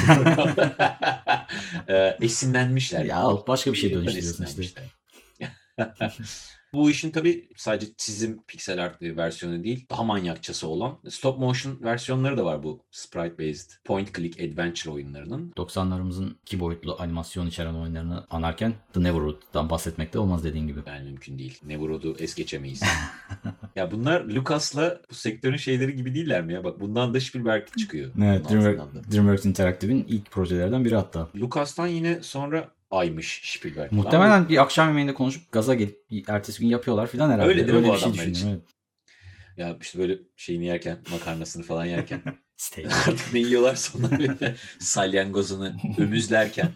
Ee, esinlenmişler. Ya başka bir şey Elliot'tan dönüştürüyorsun işte. Bu işin tabii sadece çizim piksel art versiyonu değil, daha manyakçası olan stop motion versiyonları da var bu sprite based point click adventure oyunlarının. 90'larımızın iki boyutlu animasyon içeren oyunlarını anarken The Neverhood'dan bahsetmek de olmaz dediğin gibi. Yani mümkün değil. Neverhood'u es geçemeyiz. ya bunlar Lucas'la bu sektörün şeyleri gibi değiller mi ya? Bak bundan da Spielberg çıkıyor. Evet, Dreamworks. Dreamworks Interactive'in ilk projelerden biri hatta. Lucas'tan yine sonra aymış Spielberg. Muhtemelen bir akşam yemeğinde konuşup gaza gelip ertesi gün yapıyorlar filan herhalde. Öyle değil mi bu bir şey adamlar düşünüyorum. Ya işte böyle şeyini yerken, makarnasını falan yerken. Steak. artık ne yiyorlar sonra böyle salyangozunu ömüzlerken.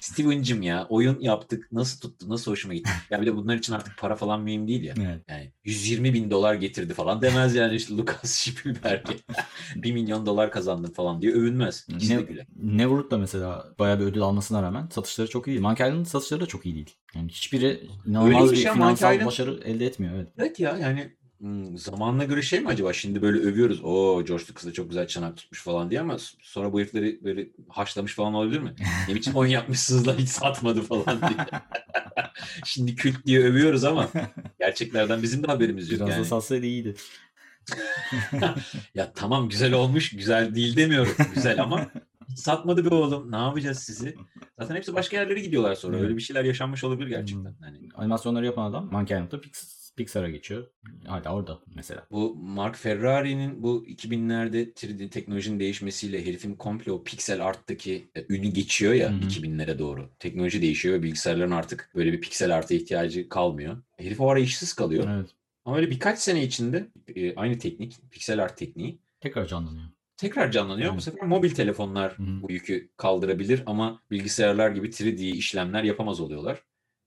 Steven'cım ya oyun yaptık nasıl tuttu nasıl hoşuma gitti. Ya bir de bunlar için artık para falan mühim değil ya. Evet. Yani 120 bin dolar getirdi falan demez yani işte Lucas Spielberg'e 1 milyon dolar kazandım falan diye övünmez. Ne, güler. Neverhood da mesela bayağı bir ödül almasına rağmen satışları çok iyi. Monkey Island'ın satışları da çok iyi değil. Yani hiçbiri inanılmaz bir ya, finansal Island. başarı elde etmiyor. Evet. Evet ya yani hmm, zamanına göre şey mi acaba? Şimdi böyle övüyoruz. O George Lucas da çok güzel çanak tutmuş falan diye ama sonra bu herifleri böyle haşlamış falan olabilir mi? Ne biçim oyun yapmışsınız da hiç satmadı falan diye. Şimdi kült diye övüyoruz ama gerçeklerden bizim de haberimiz yok Biraz da yani. satsaydı iyiydi. Ya tamam güzel olmuş, güzel değil demiyorum. Güzel ama satmadı be oğlum. Ne yapacağız sizi? Zaten hepsi başka yerlere gidiyorlar sonra. Öyle bir şeyler yaşanmış olabilir gerçekten. Hmm. Hani Animasyonları yapan adam Monkey Island'da Pix- Pixar'a geçiyor. Hala orada mesela. Bu Mark Ferrari'nin bu 2000'lerde 3D teknolojinin değişmesiyle herifin komple o piksel arttaki e, ünü geçiyor ya Hı hı. 2000'lere doğru. Teknoloji değişiyor ve bilgisayarların artık böyle bir piksel arta ihtiyacı kalmıyor. Herif o ara işsiz kalıyor. Evet. Ama öyle birkaç sene içinde e, aynı teknik, piksel art tekniği Tekrar canlanıyor. tekrar canlanıyor. Bu Evet. sefer mobil telefonlar Hı hı. bu yükü kaldırabilir ama bilgisayarlar gibi 3D işlemler yapamaz oluyorlar.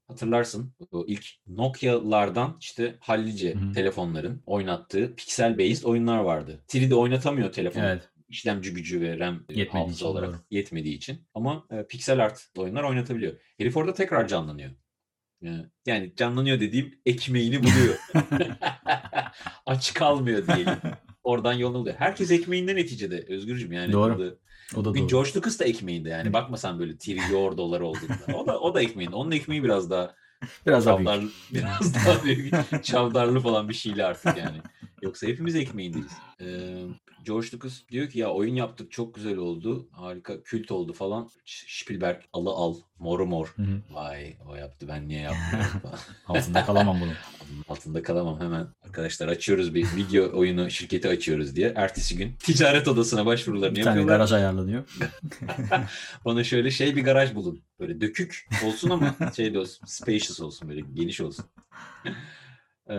Hatırlarsın o ilk Nokia'lardan işte hallice Hı hı. telefonların oynattığı pixel based oyunlar vardı. 3D oynatamıyor telefon. Evet. İşlemci gücü ve RAM e, Yetmediği hafıza için, olarak doğru. yetmediği için. Ama e, pixel art oyunlar oynatabiliyor. Herif orada tekrar canlanıyor. Yani- Yani canlanıyor dediğim ekmeğini buluyor. Aç kalmıyor diyelim. Oradan yolunu buluyor. Herkes ekmeğinde neticede Özgürcüm yani. Doğru. burada- O da doğru. George Lucas da ekmeğinde yani. Bakma sen böyle trilyon dolar olduğunda. O da, o da ekmeğinde. Onun ekmeği biraz daha Biraz daha büyük. biraz daha büyük, çavdarlı falan bir şeyle artık yani. Yoksa hepimiz ekmeğindeyiz. Ee, George Lucas diyor ki ya oyun yaptık çok güzel oldu. Harika kült oldu falan. Spielberg alı al. Moru mor. Hı hı. Vay o yaptı ben niye falan. Altında kalamam. Onun altında kalamam hemen. Arkadaşlar açıyoruz bir video oyunu şirketi açıyoruz diye. Ertesi gün ticaret odasına başvurularını Bir tane yapıyorlar. garaj ayarlanıyor. Bana şöyle şey bir garaj bulun. Böyle dökük olsun ama şey de olsun. Spacious olsun böyle geniş olsun. Ee,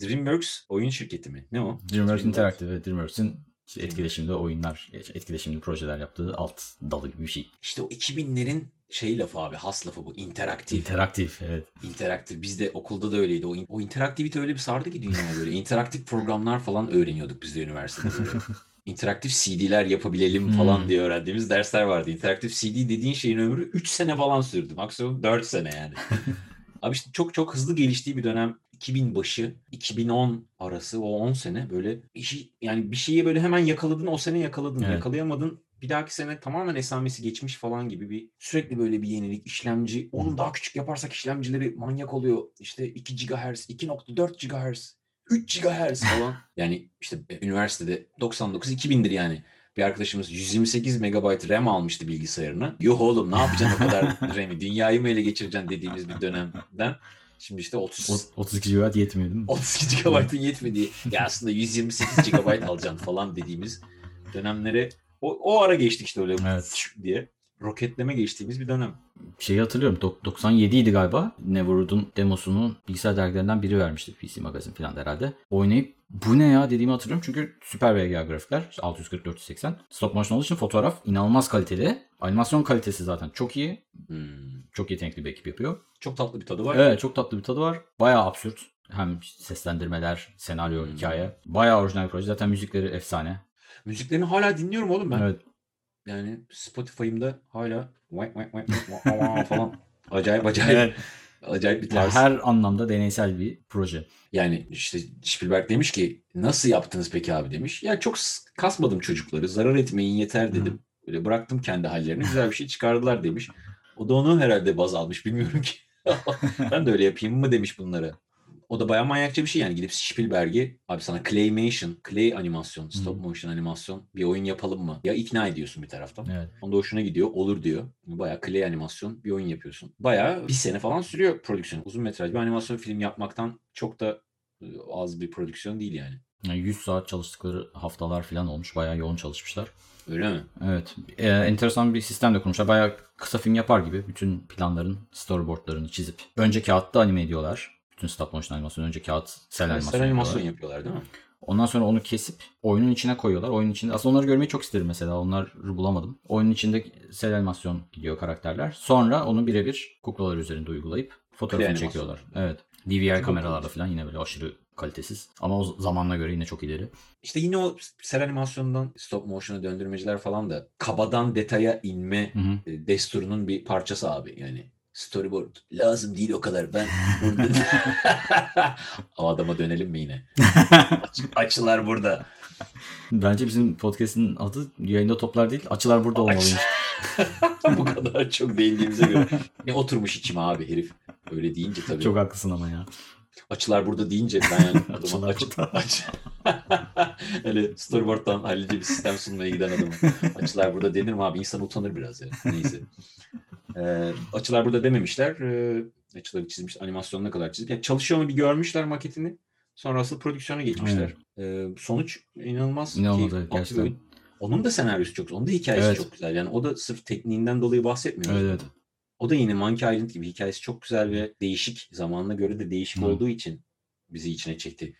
DreamWorks oyun şirketi mi? Ne o? DreamWorks Interactive ve DreamWorks'in işte etkileşimli oyunlar, etkileşimli projeler yaptığı alt dalı gibi bir şey. İşte o 2000'lerin şey lafı abi has lafı bu interaktif. İnteraktif evet. interaktif. Biz de okulda da öyleydi. O, in- o interaktivite öyle bir sardı ki dünyaya böyle. İnteraktif programlar falan öğreniyorduk biz de üniversitede. İnteraktif CD'ler yapabilelim falan Hmm. diye öğrendiğimiz dersler vardı. İnteraktif CD dediğin şeyin ömrü 3 sene falan sürdü. Maksimum 4 sene yani. Abi işte çok çok hızlı geliştiği bir dönem 2000 başı 2010 arası o 10 sene böyle şey yani bir şeyi böyle hemen yakaladın o sene yakaladın Evet. yakalayamadın bir dahaki sene tamamen esamesi geçmiş falan gibi bir sürekli böyle bir yenilik işlemci onu daha küçük yaparsak işlemcileri manyak oluyor işte 2 GHz 2.4 GHz 3 GHz falan yani işte e, üniversitede 99 2000'dir yani bir arkadaşımız 128 MB RAM almıştı bilgisayarına. Yok oğlum ne yapacaksın o kadar RAM'i? Dünyayı mı ele geçireceksin dediğimiz bir dönemden. Şimdi işte 30 O- 32 GB yetmiyor değil mi? 32 GB'ın yetmediği ya aslında 128 GB alacaksın falan dediğimiz dönemlere o, o ara geçtik işte öyle Evet. diye. Roketleme geçtiğimiz bir dönem. Şeyi hatırlıyorum. dok- 97 idi galiba. Neverwood'un demosunu bilgisayar dergilerinden biri vermişti. PC Magazine falan herhalde. Oynayıp bu ne ya dediğimi hatırlıyorum. Çünkü süper VGA grafikler. işte 640-480. Stop motion olduğu için fotoğraf inanılmaz kaliteli. Animasyon kalitesi zaten çok iyi. Hmm. Çok yetenekli bir ekip yapıyor. Çok tatlı bir tadı var. Evet çok tatlı bir tadı var. Bayağı absürt. Hem seslendirmeler, senaryo, Hmm. hikaye. Bayağı orijinal bir proje. Zaten müzikleri efsane. Müziklerini hala dinliyorum oğlum ben. Evet. Yani Spotify'ımda hala falan acayip acayip Evet. acayip bir tarz. her anlamda deneysel bir proje. Yani işte Spielberg demiş ki nasıl yaptınız peki abi demiş. Ya çok kasmadım çocukları zarar etmeyin yeter dedim. Böyle bıraktım kendi hallerine güzel bir şey çıkardılar demiş. O da onu herhalde baz almış bilmiyorum ki. ben de öyle yapayım mı demiş bunlara. O da bayağı manyakça bir şey yani gidip Spielberg'i abi sana claymation, clay animasyon, stop Hı. motion animasyon bir oyun yapalım mı? Ya ikna ediyorsun bir taraftan. Evet. Onda hoşuna gidiyor. Olur diyor. Bayağı clay animasyon bir oyun yapıyorsun. Bayağı bir sene falan sürüyor prodüksiyon. Uzun metraj bir animasyon film yapmaktan çok da e, az bir prodüksiyon değil yani. Yani 100 saat çalıştıkları haftalar falan olmuş. Bayağı yoğun çalışmışlar. Öyle mi? Evet. Ee, enteresan bir sistem de kurmuşlar. Bayağı kısa film yapar gibi bütün planların storyboardlarını çizip önce kağıtta anime ediyorlar. Bütün stop motion animasyon önce kağıt sel animasyon, Mesela animasyon yapıyorlar. değil mi? Ondan sonra onu kesip oyunun içine koyuyorlar. Oyunun içinde aslında onları görmeyi çok isterim mesela. Onları bulamadım. Oyunun içinde sel animasyon gidiyor karakterler. Sonra onu birebir kuklalar üzerinde uygulayıp fotoğrafını animasyon. çekiyorlar. Evet. DVR Çok kameralarla ilginç. falan yine böyle aşırı kalitesiz. Ama o zamanına göre yine çok ileri. İşte yine o sel animasyondan stop motion'a döndürmeciler falan da kabadan detaya inme Hı hı. e, desturunun bir parçası abi. Yani storyboard lazım değil o kadar. Ben burada... adama dönelim mi yine? Aç- açılar burada. Bence bizim podcast'in adı yayında toplar değil. Açılar burada olmalıymış. Bu kadar çok değindiğimize göre. Ne oturmuş içime abi herif. Öyle deyince tabii. Çok haklısın ama ya. Açılar burada deyince ben yani Açılar aç, aç. Öyle storyboard'dan hallice bir sistem sunmaya giden adamı. Açılar burada denir mi abi? İnsan utanır biraz ya. Neyse. Ee, açılar burada dememişler. Ee, açıları çizmiş. Animasyonuna kadar çizip. Yani çalışıyor mu bir görmüşler maketini. Sonra asıl prodüksiyona geçmişler. Ee, sonuç inanılmaz. İnanılmaz, gerçekten. Onun da senaryosu çok Onun da hikayesi Evet. çok güzel. Yani o da sırf tekniğinden dolayı bahsetmiyor. Evet. O da yine Monkey Island gibi hikayesi çok güzel ve değişik. Zamanına göre de değişik Hı. olduğu için bizi içine çekti.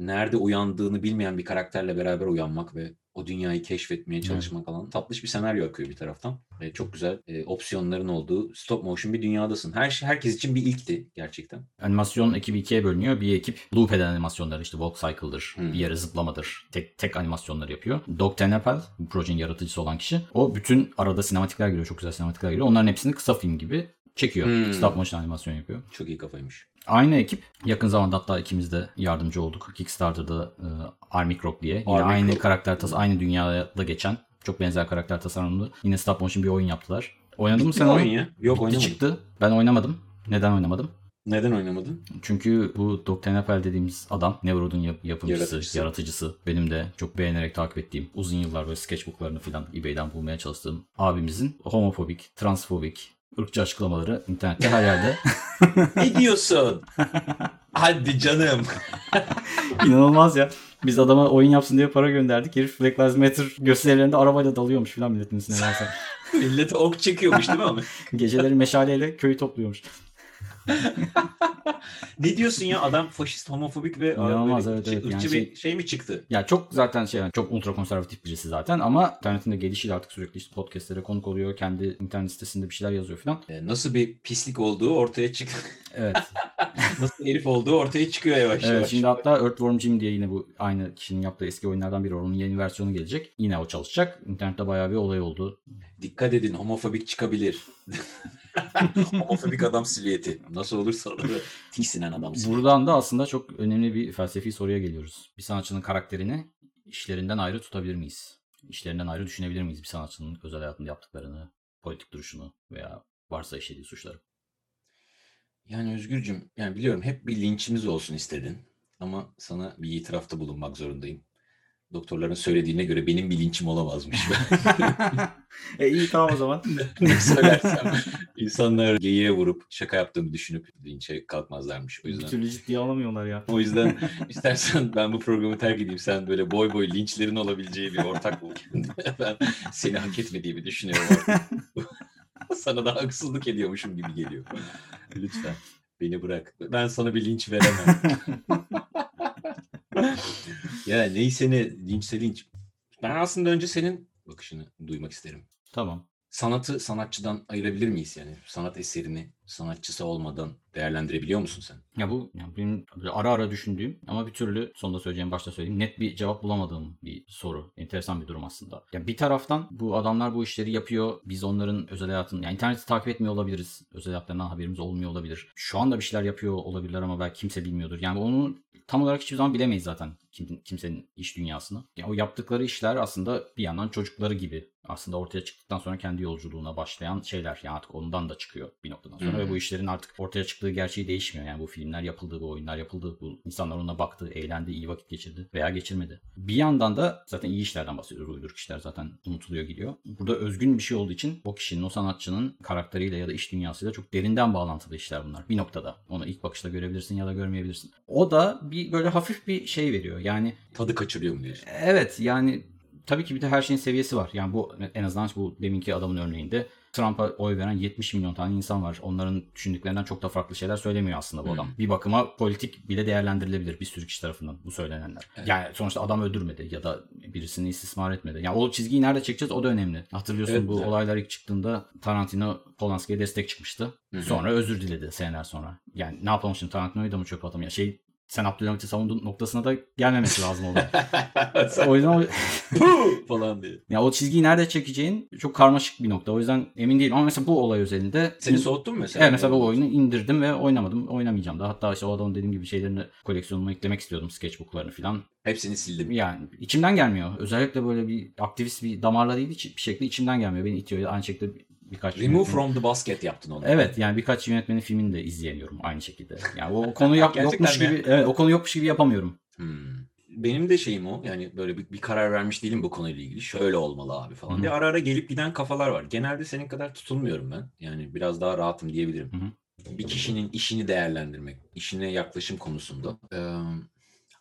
Nerede uyandığını bilmeyen bir karakterle beraber uyanmak ve o dünyayı keşfetmeye çalışmak falan tatlış bir senaryo akıyor bir taraftan. Ve çok güzel e, opsiyonların olduğu stop motion bir dünyadasın. Her şey herkes için bir ilkti gerçekten. Animasyon ekibi ikiye bölünüyor. Bir ekip loop eden animasyonları işte walk cycle'dır, Hmm. bir yere zıplamadır. Tek tek animasyonları yapıyor. Doug Tenapel, bu projenin yaratıcısı olan kişi. O bütün arada sinematikler giriyor. Çok güzel sinematikler giriyor. Onların hepsini kısa film gibi çekiyor. Hmm. Stop motion animasyon yapıyor. Çok iyi kafaymış. Aynı ekip yakın zamanda hatta ikimiz de yardımcı olduk. Kickstarter'da e, Armic Rock diye. Yine Armic aynı Rock. karakter tas aynı dünyada geçen çok benzer karakter tasarımlı. Yine stop motion bir oyun yaptılar. Oynadın mı sen oyun ya? Yok Bitti oynamadım. çıktı. Ben oynamadım. Neden oynamadım? Neden oynamadın? Çünkü bu Doug Tenapel dediğimiz adam Neverwood'un yap- yapımcısı, Yaratıcısı. yaratıcısı. Benim de çok beğenerek takip ettiğim, uzun yıllar böyle sketchbooklarını falan eBay'den bulmaya çalıştığım abimizin homofobik, transfobik, ırkçı açıklamaları internette her yerde. ne diyorsun? Hadi canım. İnanılmaz ya. Biz adama oyun yapsın diye para gönderdik. Herif Black Lives Matter gösterilerinde arabayla dalıyormuş falan milletin üstüne versen. Millete ok çekiyormuş değil mi abi? Geceleri meşaleyle köyü topluyormuş. Ne diyorsun ya adam faşist, homofobik ve İnanılmaz, böyle evet, ırkçı- evet. Yani ırkçı şey- bir şey mi çıktı? Ya çok zaten şey yani çok ultra konservatif birisi zaten ama internetin de gelişiyle artık sürekli işte podcastlere konuk oluyor. Kendi internet sitesinde bir şeyler yazıyor falan. Ee, Nasıl bir pislik olduğu ortaya çık. Evet. Nasıl herif olduğu ortaya çıkıyor yavaş Evet yavaş. şimdi hatta Earthworm Jim diye yine bu aynı kişinin yaptığı eski oyunlardan biri. Onun yeni versiyonu gelecek. Yine o çalışacak. İnternette bayağı bir olay oldu. Dikkat edin homofobik çıkabilir. homofobik adam silüeti. Nasıl olursa olur. Tiksinen adam silüeti. Buradan da aslında çok önemli bir felsefi soruya geliyoruz. Bir sanatçının karakterini işlerinden ayrı tutabilir miyiz? İşlerinden ayrı düşünebilir miyiz bir sanatçının özel hayatında yaptıklarını, politik duruşunu veya varsa işlediği suçları? Yani Özgürcüm, yani biliyorum hep bir linçimiz olsun istedin. Ama sana bir itirafta bulunmak zorundayım. Doktorların söylediğine göre benim bir linçim olamazmış. e iyi tamam o zaman. ne söylersem insanlar geyiğe vurup şaka yaptığımı düşünüp linçe kalkmazlarmış. O bir yüzden türlü ciddiye alamıyorlar ya. o yüzden istersen ben bu programı terk edeyim. Sen böyle boy boy linçlerin olabileceği bir ortak bul kendine. Ben seni hak etmediğimi düşünüyorum sana da haksızlık ediyormuşum gibi geliyor. Lütfen beni bırak. Ben sana bir linç veremem. Ya neyse ne linçse linç. Ben aslında önce senin bakışını duymak isterim. Tamam. Sanatı sanatçıdan ayırabilir miyiz yani? Sanat eserini sanatçısı olmadan değerlendirebiliyor musun sen? Ya bu ya benim ara ara düşündüğüm ama bir türlü sonunda söyleyeceğim başta söyleyeyim net bir cevap bulamadığım bir soru. Enteresan bir durum aslında. Ya bir taraftan bu adamlar bu işleri yapıyor. Biz onların özel hayatını yani interneti takip etmiyor olabiliriz. Özel hayatlarından haberimiz olmuyor olabilir. Şu anda bir şeyler yapıyor olabilirler ama belki kimse bilmiyordur. Yani onu tam olarak hiçbir zaman bilemeyiz zaten kim, kimsenin iş dünyasını. Yani o yaptıkları işler aslında bir yandan çocukları gibi aslında ortaya çıktıktan sonra kendi yolculuğuna başlayan şeyler. Yani artık ondan da çıkıyor bir noktadan sonra. Ve bu işlerin artık ortaya çıktığı gerçeği değişmiyor. Yani bu filmler yapıldı, bu oyunlar yapıldı, bu insanlar ona baktı, eğlendi, iyi vakit geçirdi veya geçirmedi. Bir yandan da zaten iyi işlerden bahsediyoruz. Uyduruk işler zaten unutuluyor gidiyor. Burada özgün bir şey olduğu için o kişinin, o sanatçının karakteriyle ya da iş dünyasıyla çok derinden bağlantılı işler bunlar. Bir noktada. Onu ilk bakışta görebilirsin ya da görmeyebilirsin. O da bir böyle hafif bir şey veriyor. Yani Tadı kaçırıyor mu diyorsun? Evet yani tabii ki bir de her şeyin seviyesi var. Yani bu en azından bu deminki adamın örneğinde Trump'a oy veren 70 milyon tane insan var. Onların düşündüklerinden çok da farklı şeyler söylemiyor aslında bu Hı. adam. Bir bakıma politik bile değerlendirilebilir bir sürü kişi tarafından bu söylenenler. Evet. Yani sonuçta adam öldürmedi ya da birisini istismar etmedi. Yani o çizgiyi nerede çekeceğiz o da önemli. Hatırlıyorsun Evet, bu evet. olaylar ilk çıktığında Tarantino Polanski'ye destek çıkmıştı. Hı hı. Sonra özür diledi seneler sonra. Yani ne yapalım şimdi Tarantino'yu da mı çöpe atalım? Ya şey sen Abdülhamit'i savunduğun noktasına da gelmemesi lazım oldu. o yüzden o, falan diye. ya o çizgiyi nerede çekeceğin çok karmaşık bir nokta. O yüzden emin değilim. Ama mesela bu olay özelinde Seni soğuttun mu mesela? Evet mesela bu oyunu indirdim ve oynamadım. Oynamayacağım da. Hatta işte o adamın dediğim gibi şeylerini koleksiyonuma eklemek istiyordum. Sketchbooklarını falan. Hepsini sildim. Yani içimden gelmiyor. Özellikle böyle bir aktivist bir damarla değil bir şekilde içimden gelmiyor. Beni itiyor. Aynı şekilde birkaç Remove yönetmenin- from the basket yaptın onu. Evet yani birkaç yönetmenin filmini de izleyemiyorum aynı şekilde. Yani o konu yap, yokmuş mi? gibi evet o konu yokmuş gibi yapamıyorum. Hmm. Benim de şeyim o. Yani böyle bir, bir karar vermiş değilim bu konuyla ilgili. Şöyle olmalı abi falan. Hı hı. Bir ara ara gelip giden kafalar var. Genelde senin kadar tutulmuyorum ben. Yani biraz daha rahatım diyebilirim. Hı hı. Bir kişinin işini değerlendirmek, işine yaklaşım konusunda. Ee,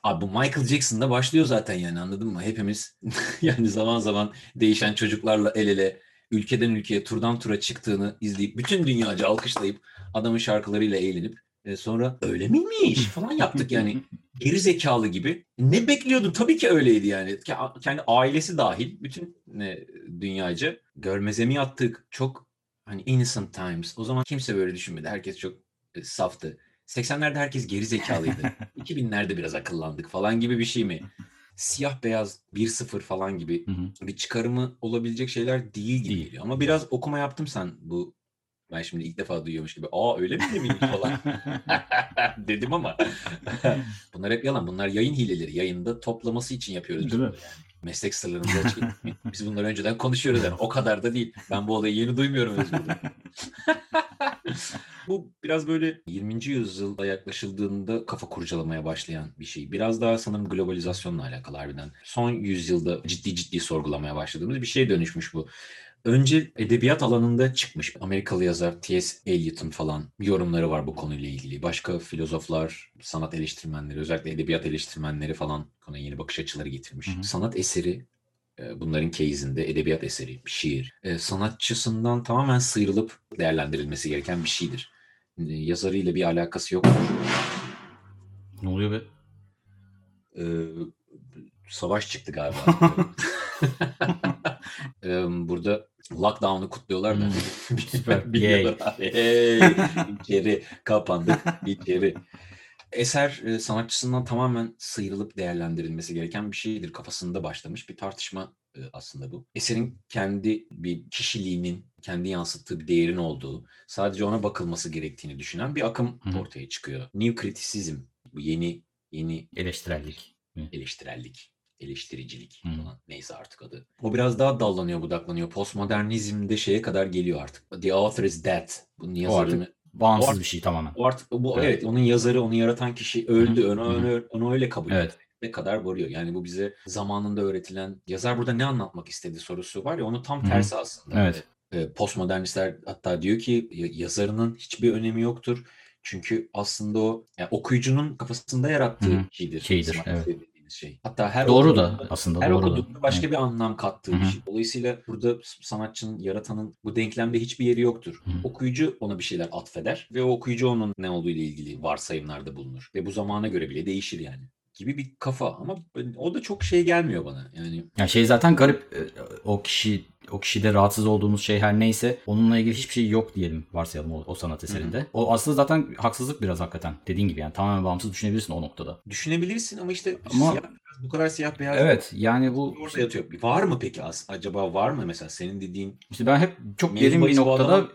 abi bu Michael Jackson'da başlıyor zaten yani anladın mı? Hepimiz yani zaman zaman değişen çocuklarla el ele ülkeden ülkeye turdan tura çıktığını izleyip bütün dünyaca alkışlayıp adamın şarkılarıyla eğlenip e, sonra öyle miymiş falan yaptık yani geri zekalı gibi. Ne bekliyordun? Tabii ki öyleydi yani. Ke- Kendi ailesi dahil bütün e, dünyaca görmeze mi yattık? Çok hani innocent times. O zaman kimse böyle düşünmedi. Herkes çok e, saftı. 80'lerde herkes geri zekalıydı. 2000'lerde biraz akıllandık falan gibi bir şey mi? Siyah beyaz 1-0 falan gibi Hı hı. bir çıkarımı olabilecek şeyler değil gibi Değil. geliyor. Ama biraz okuma yaptım sen bu ben şimdi ilk defa duyuyormuş gibi. Aa öyle mi miymiş falan dedim ama bunlar hep yalan. Bunlar yayın hileleri. Yayında toplaması için yapıyoruz Değil mi? yani. Meslek sırlarımızı açık. Biz bunları önceden konuşuyoruz yani. O kadar da değil. Ben bu olayı yeni duymuyorum bu biraz böyle 20. yüzyılda yaklaşıldığında kafa kurcalamaya başlayan bir şey. Biraz daha sanırım globalizasyonla alakalı harbiden. Son yüzyılda ciddi ciddi sorgulamaya başladığımız bir şeye dönüşmüş bu. Önce edebiyat alanında çıkmış. Amerikalı yazar T.S. Eliot'un falan yorumları var bu konuyla ilgili. Başka filozoflar, sanat eleştirmenleri, özellikle edebiyat eleştirmenleri falan konuya yeni bakış açıları getirmiş. Hı hı. Sanat eseri e, bunların case'inde edebiyat eseri, şiir. e, Sanatçısından tamamen sıyrılıp değerlendirilmesi gereken bir şeydir. E, Yazarıyla bir alakası yok. ne oluyor be? E, Savaş çıktı galiba. Burada lockdown'u kutluyorlar da. Hmm, süper. Biliyorlar. Hey, içeri kapandık. içeri. Eser e, sanatçısından tamamen sıyrılıp değerlendirilmesi gereken bir şeydir. Kafasında başlamış bir tartışma e, aslında bu. Eserin kendi bir kişiliğinin, kendi yansıttığı bir değerin olduğu, sadece ona bakılması gerektiğini düşünen bir akım hı. ortaya çıkıyor. New kritisizm, bu yeni yeni Eleştirellik. eleştirellik, eleştiricilik Hı. falan neyse artık adı. O biraz daha dallanıyor budaklanıyor. Postmodernizmde şeye kadar geliyor artık. The author is dead. Bunun yazarını. Bağımsız O art- bir şey tamamen. O artık bu Evet. evet. onun yazarı, onu yaratan kişi öldü. Onu, onu, onu öyle kabul Evet. etmek kadar varıyor. Yani bu bize zamanında öğretilen yazar burada ne anlatmak istedi sorusu var ya onun tam Hı hı. tersi aslında. Evet. E, Postmodernistler hatta diyor ki ya- yazarının hiçbir önemi yoktur. Çünkü aslında o yani okuyucunun kafasında yarattığı Hı şeydir. Şeydir, evet. Şey. Hatta her Doğru da aslında her doğru da. okuduğunda başka Evet. bir anlam kattığı Hı bir hı. şey. Dolayısıyla burada sanatçının, yaratanın bu denklemde hiçbir yeri yoktur. Hı hı. Okuyucu ona bir şeyler atfeder ve o okuyucu onun ne olduğu ile ilgili varsayımlarda bulunur. Ve bu zamana göre bile değişir yani gibi bir kafa ama o da çok şey gelmiyor bana. Yani Yani şey zaten garip e, o kişi o kişide rahatsız olduğumuz şey her neyse onunla ilgili hiçbir şey yok diyelim varsayalım o, o sanat eserinde. O aslında zaten haksızlık biraz hakikaten. Dediğin gibi yani tamamen bağımsız düşünebilirsin o noktada. düşünebilirsin ama işte Ama- siyah bu kadar siyah beyaz Evet yani bu orada yatıyor. Var mı peki acaba var mı mesela senin dediğin işte ben hep çok derin bir noktada adama-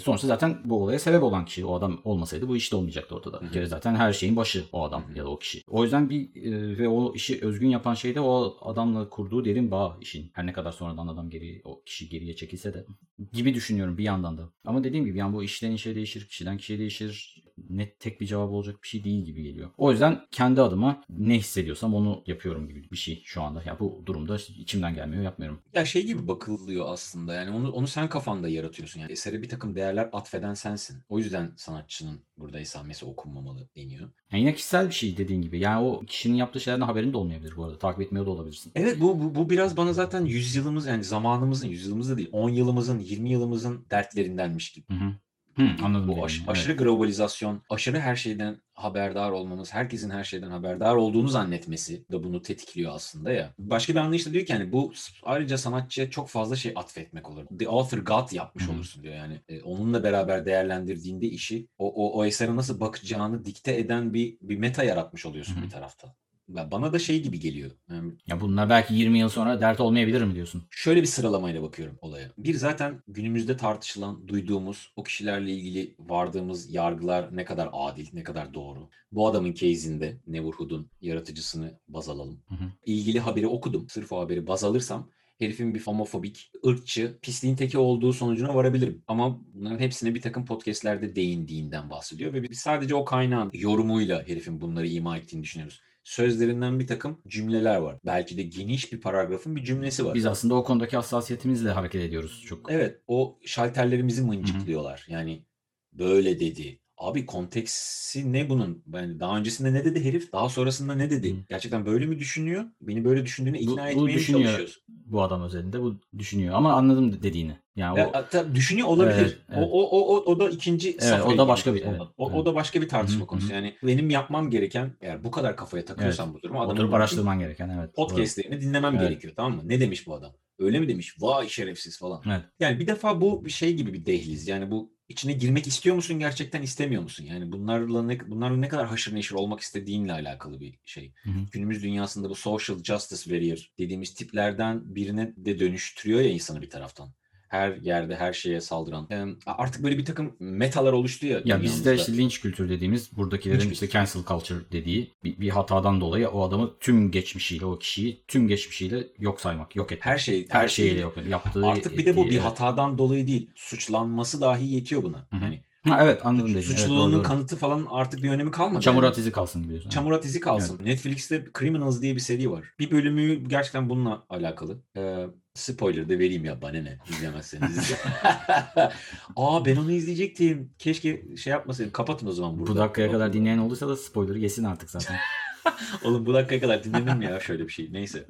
sonuçta zaten bu olaya sebep olan kişi o adam olmasaydı bu iş de olmayacaktı ortada. Bir kere zaten her şeyin başı o adam ya da o kişi. O yüzden bir e, ve o işi özgün yapan şey de o adamla kurduğu derin bağ işin. Her ne kadar sonradan adam geri o kişi geriye çekilse de gibi düşünüyorum bir yandan da. Ama dediğim gibi yani bu işten işe değişir, kişiden kişiye değişir. Net tek bir cevap olacak bir şey değil gibi geliyor. O yüzden kendi adıma ne hissediyorsam onu yapıyorum gibi bir şey şu anda. Ya bu durumda içimden gelmiyor yapmıyorum. Ya şey gibi bakılıyor aslında yani onu onu sen kafanda yaratıyorsun yani esere bir takım değerler atfeden sensin. O yüzden sanatçının burada esamesi okunmamalı deniyor. Yani yine kişisel bir şey dediğin gibi. Yani o kişinin yaptığı şeylerden haberin de olmayabilir bu arada. Takip etmiyor da olabilirsin. Evet bu, bu, bu biraz bana zaten yüzyılımız yani zamanımızın yüzyılımız da değil 10 yılımızın 20 yılımızın dertlerindenmiş gibi. Hı hı. Hı, anladım. Bu aş- evet. aşırı globalizasyon, aşırı her şeyden haberdar olmamız, herkesin her şeyden haberdar olduğunu zannetmesi da bunu tetikliyor aslında ya. Başka bir anlayışla diyor ki hani bu ayrıca sanatçıya çok fazla şey atfetmek olur. The author God yapmış hı. olursun diyor yani. E, onunla beraber değerlendirdiğinde işi o, o, o esere nasıl bakacağını dikte eden bir, bir meta yaratmış oluyorsun hı. bir tarafta. Bana da şey gibi geliyor. Yani Ya bunlar belki 20 yıl sonra dert olmayabilir mi diyorsun? Şöyle bir sıralamayla bakıyorum olaya. Bir zaten günümüzde tartışılan, duyduğumuz, o kişilerle ilgili vardığımız yargılar ne kadar adil, ne kadar doğru. Bu adamın case'inde Neverhood'un yaratıcısını baz alalım. Hı hı. İlgili haberi okudum. Sırf o haberi baz alırsam herifin bir homofobik, ırkçı, pisliğin teki olduğu sonucuna varabilirim. Ama bunların hepsine bir takım podcastlerde değindiğinden bahsediyor ve biz sadece o kaynağın yorumuyla herifin bunları ima ettiğini düşünüyoruz. Sözlerinden bir takım cümleler var. Belki de geniş bir paragrafın bir cümlesi var. Biz aslında o konudaki hassasiyetimizle hareket ediyoruz çok. Evet, o şalterlerimizi mıncıklıyorlar. Yani böyle dedi. Abi konteksi ne bunun? Yani daha öncesinde ne dedi herif? Daha sonrasında ne dedi? Hı. Gerçekten böyle mi düşünüyor? Beni böyle düşündüğüne ikna Bu, etmeye bu düşünüyor çalışıyorsun? bu adam özelinde bu düşünüyor ama anladım dediğini. Yani Ya, o hatta düşünüyor olabilir. Evet, evet. O, o, o, o, da ikinci Evet, safhaya o da başka bir- evet. O, evet. o da başka bir tartışma Hı hı, konusu. Yani benim yapmam gereken eğer bu kadar kafaya takıyorsam bu durumu adamın oturup araştırman gereken evet. podcastlerini dinlemem Evet. gerekiyor tamam mı? Ne demiş bu adam? Öyle mi demiş? Vay şerefsiz falan. Evet. Yani bir defa bu bir şey gibi bir dehliz. Yani bu içine girmek istiyor musun gerçekten istemiyor musun? Yani bunlarla ne, bunlarla ne kadar haşır neşir olmak istediğinle alakalı bir şey. Hı hı. Günümüz dünyasında bu social justice warrior dediğimiz tiplerden birine de dönüştürüyor ya insanı bir taraftan. Her yerde her şeye saldıran. Artık böyle bir takım metalar oluştu ya. Ya bizde işte linç kültür dediğimiz buradakilerin Linç işte kültürü. cancel culture dediği bir, bir hatadan dolayı o adamı tüm geçmişiyle o kişiyi tüm geçmişiyle yok saymak, yok etmek. her şey her şeyiyle yok yaptığı Artık bir de bu bir evet. hatadan dolayı değil. Suçlanması dahi yetiyor buna. Hı hı. Yani Ha, evet anladım dediğini. Evet, suçluluğunun doğru. kanıtı falan artık bir önemi kalmadı. Yani. izi kalsın gibi diyorsun. Çamurat izi kalsın. Netflix'te Criminals diye bir seri var. Bir bölümü gerçekten bununla alakalı. Ee, spoiler da vereyim ya bana ne izlemezseniz. Aa ben onu izleyecektim. Keşke şey yapmasaydım. Kapatın o zaman burada. Bu dakikaya kadar dinleyen olduysa da spoiler'ı yesin artık zaten. Oğlum bu dakikaya kadar dinlenir mi ya şöyle bir şey? Neyse.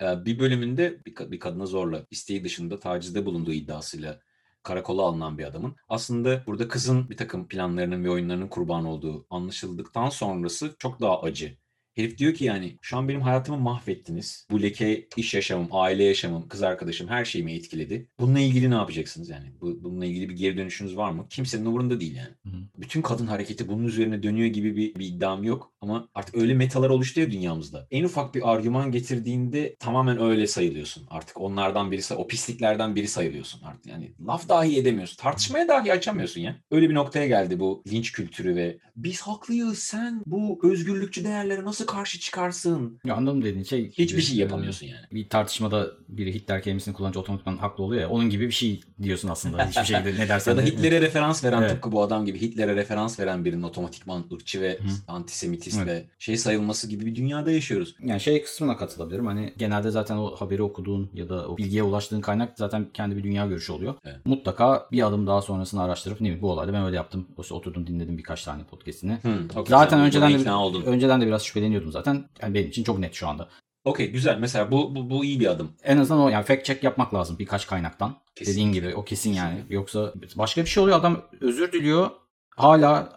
Ee, bir bölümünde bir, ka- bir kadına zorla isteği dışında tacizde bulunduğu iddiasıyla karakola alınan bir adamın aslında burada kızın bir takım planlarının ve oyunlarının kurbanı olduğu anlaşıldıktan sonrası çok daha acı. Herif diyor ki yani şu an benim hayatımı mahvettiniz. Bu leke iş yaşamım, aile yaşamım, kız arkadaşım her şeyimi etkiledi. Bununla ilgili ne yapacaksınız yani? Bu, bununla ilgili bir geri dönüşünüz var mı? Kimsenin umurunda değil yani. Hı hı. Bütün kadın hareketi bunun üzerine dönüyor gibi bir, bir iddiam yok. Ama artık öyle metalar oluştu ya dünyamızda. En ufak bir argüman getirdiğinde tamamen öyle sayılıyorsun. Artık onlardan biri, say- o pisliklerden biri sayılıyorsun artık. Yani laf dahi edemiyorsun. Tartışmaya dahi açamıyorsun ya. Öyle bir noktaya geldi bu linç kültürü ve biz haklıyız sen bu özgürlükçü değerlere nasıl karşı çıkarsın? Ya anladım dediğin şey. Hiçbir şey e, yapamıyorsun yani. Bir tartışmada biri Hitler kelimesini kullanınca otomatikman haklı oluyor ya. Onun gibi bir şey diyorsun aslında. Hiçbir şekilde ne dersen Ya da Hitler'e referans veren Evet. tıpkı bu adam gibi Hitler'e referans veren birinin otomatikman ırkçı ve Hı. antisemitist Evet. ve şey sayılması gibi bir dünyada yaşıyoruz. Yani şey kısmına katılabilirim. Hani genelde zaten o haberi okuduğun ya da o bilgiye ulaştığın kaynak zaten kendi bir dünya görüşü oluyor. Evet. Mutlaka bir adım daha sonrasını araştırıp ne bileyim bu olayda ben öyle yaptım. Oturdum dinledim birkaç tane podcast'ini. Hı, Zaten önceden de, önceden de biraz şüpheleniyorum beğeniyordum zaten. Yani benim için çok net şu anda. Okey güzel. Mesela bu, bu, bu iyi bir adım. En azından o yani fact check yapmak lazım birkaç kaynaktan. Kesinlikle. Dediğin gibi o kesin yani. Kesinlikle. Yoksa başka bir şey oluyor adam özür diliyor. Hala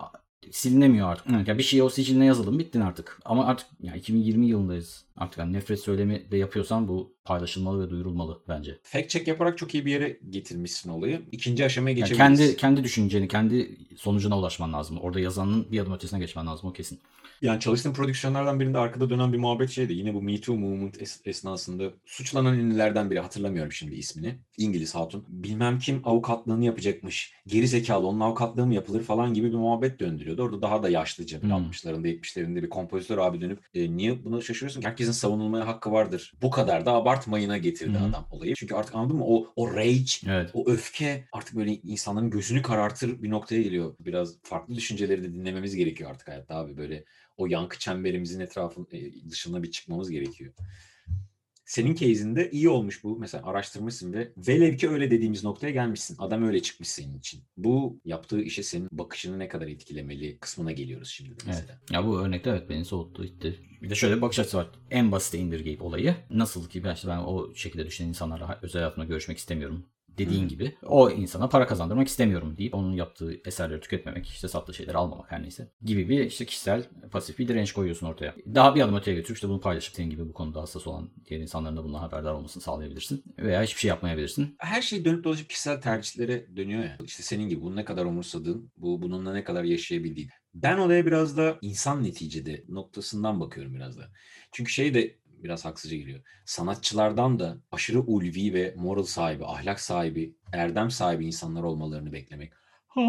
silinemiyor artık. Evet, ya bir şey o siciline yazalım bittin artık. Ama artık ya 2020 yılındayız. Artık yani nefret söylemi de yapıyorsan bu paylaşılmalı ve duyurulmalı bence. Fact check yaparak çok iyi bir yere getirmişsin olayı. İkinci aşamaya Yani geçebiliriz. kendi kendi düşünceni, kendi sonucuna ulaşman lazım. Orada yazanın bir adım ötesine geçmen lazım o kesin. Yani çalıştığım prodüksiyonlardan birinde arkada dönen bir muhabbet şeydi. Yine bu Me Too movement es- esnasında suçlanan ünlülerden biri hatırlamıyorum şimdi ismini. İngiliz hatun. Bilmem kim avukatlığını yapacakmış. Geri zekalı onun avukatlığı mı yapılır falan gibi bir muhabbet döndürüyordu. Orada daha da yaşlıca bir Hmm. 60'larında 70'lerinde bir kompozitör abi dönüp e, niye buna şaşırıyorsun? Herkesin savunulmaya hakkı vardır. Bu kadar da abartmayına getirdi hı. adam olayı. Çünkü artık anladın mı? O, o rage Evet. o öfke artık böyle insanların gözünü karartır bir noktaya geliyor. Biraz farklı düşünceleri de dinlememiz gerekiyor artık hayatta abi. Böyle o yankı çemberimizin etrafın e, dışına bir çıkmamız gerekiyor. Senin case'inde iyi olmuş bu. Mesela araştırmışsın ve velev ki öyle dediğimiz noktaya gelmişsin. Adam öyle çıkmış senin için. Bu yaptığı işe senin bakışını ne kadar etkilemeli kısmına geliyoruz şimdi de Evet. mesela. Ya bu örnekte evet beni soğuttu itti. Bir de şöyle bir bakış açısı var. En basite indirgeyip olayı. Nasıl ki ben, işte ben o şekilde düşünen insanlarla özel hayatımda görüşmek istemiyorum. Dediğin Hı. gibi o insana para kazandırmak istemiyorum deyip onun yaptığı eserleri tüketmemek, işte sattığı şeyleri almamak her neyse gibi bir işte kişisel pasif bir direnç koyuyorsun ortaya. Daha bir adım öteye götürüp işte bunu paylaşıp senin gibi bu konuda hassas olan diğer insanların da bundan haberdar olmasını sağlayabilirsin. Veya hiçbir şey yapmayabilirsin. her şey dönüp dolaşıp kişisel tercihlere dönüyor ya. İşte senin gibi bunu ne kadar umursadığın, bu bununla ne kadar yaşayabildiğin. Ben olaya biraz da insan neticede noktasından bakıyorum biraz da. Çünkü şey de biraz haksızca geliyor. Sanatçılardan da aşırı ulvi ve moral sahibi, ahlak sahibi, erdem sahibi insanlar olmalarını beklemek. Ha,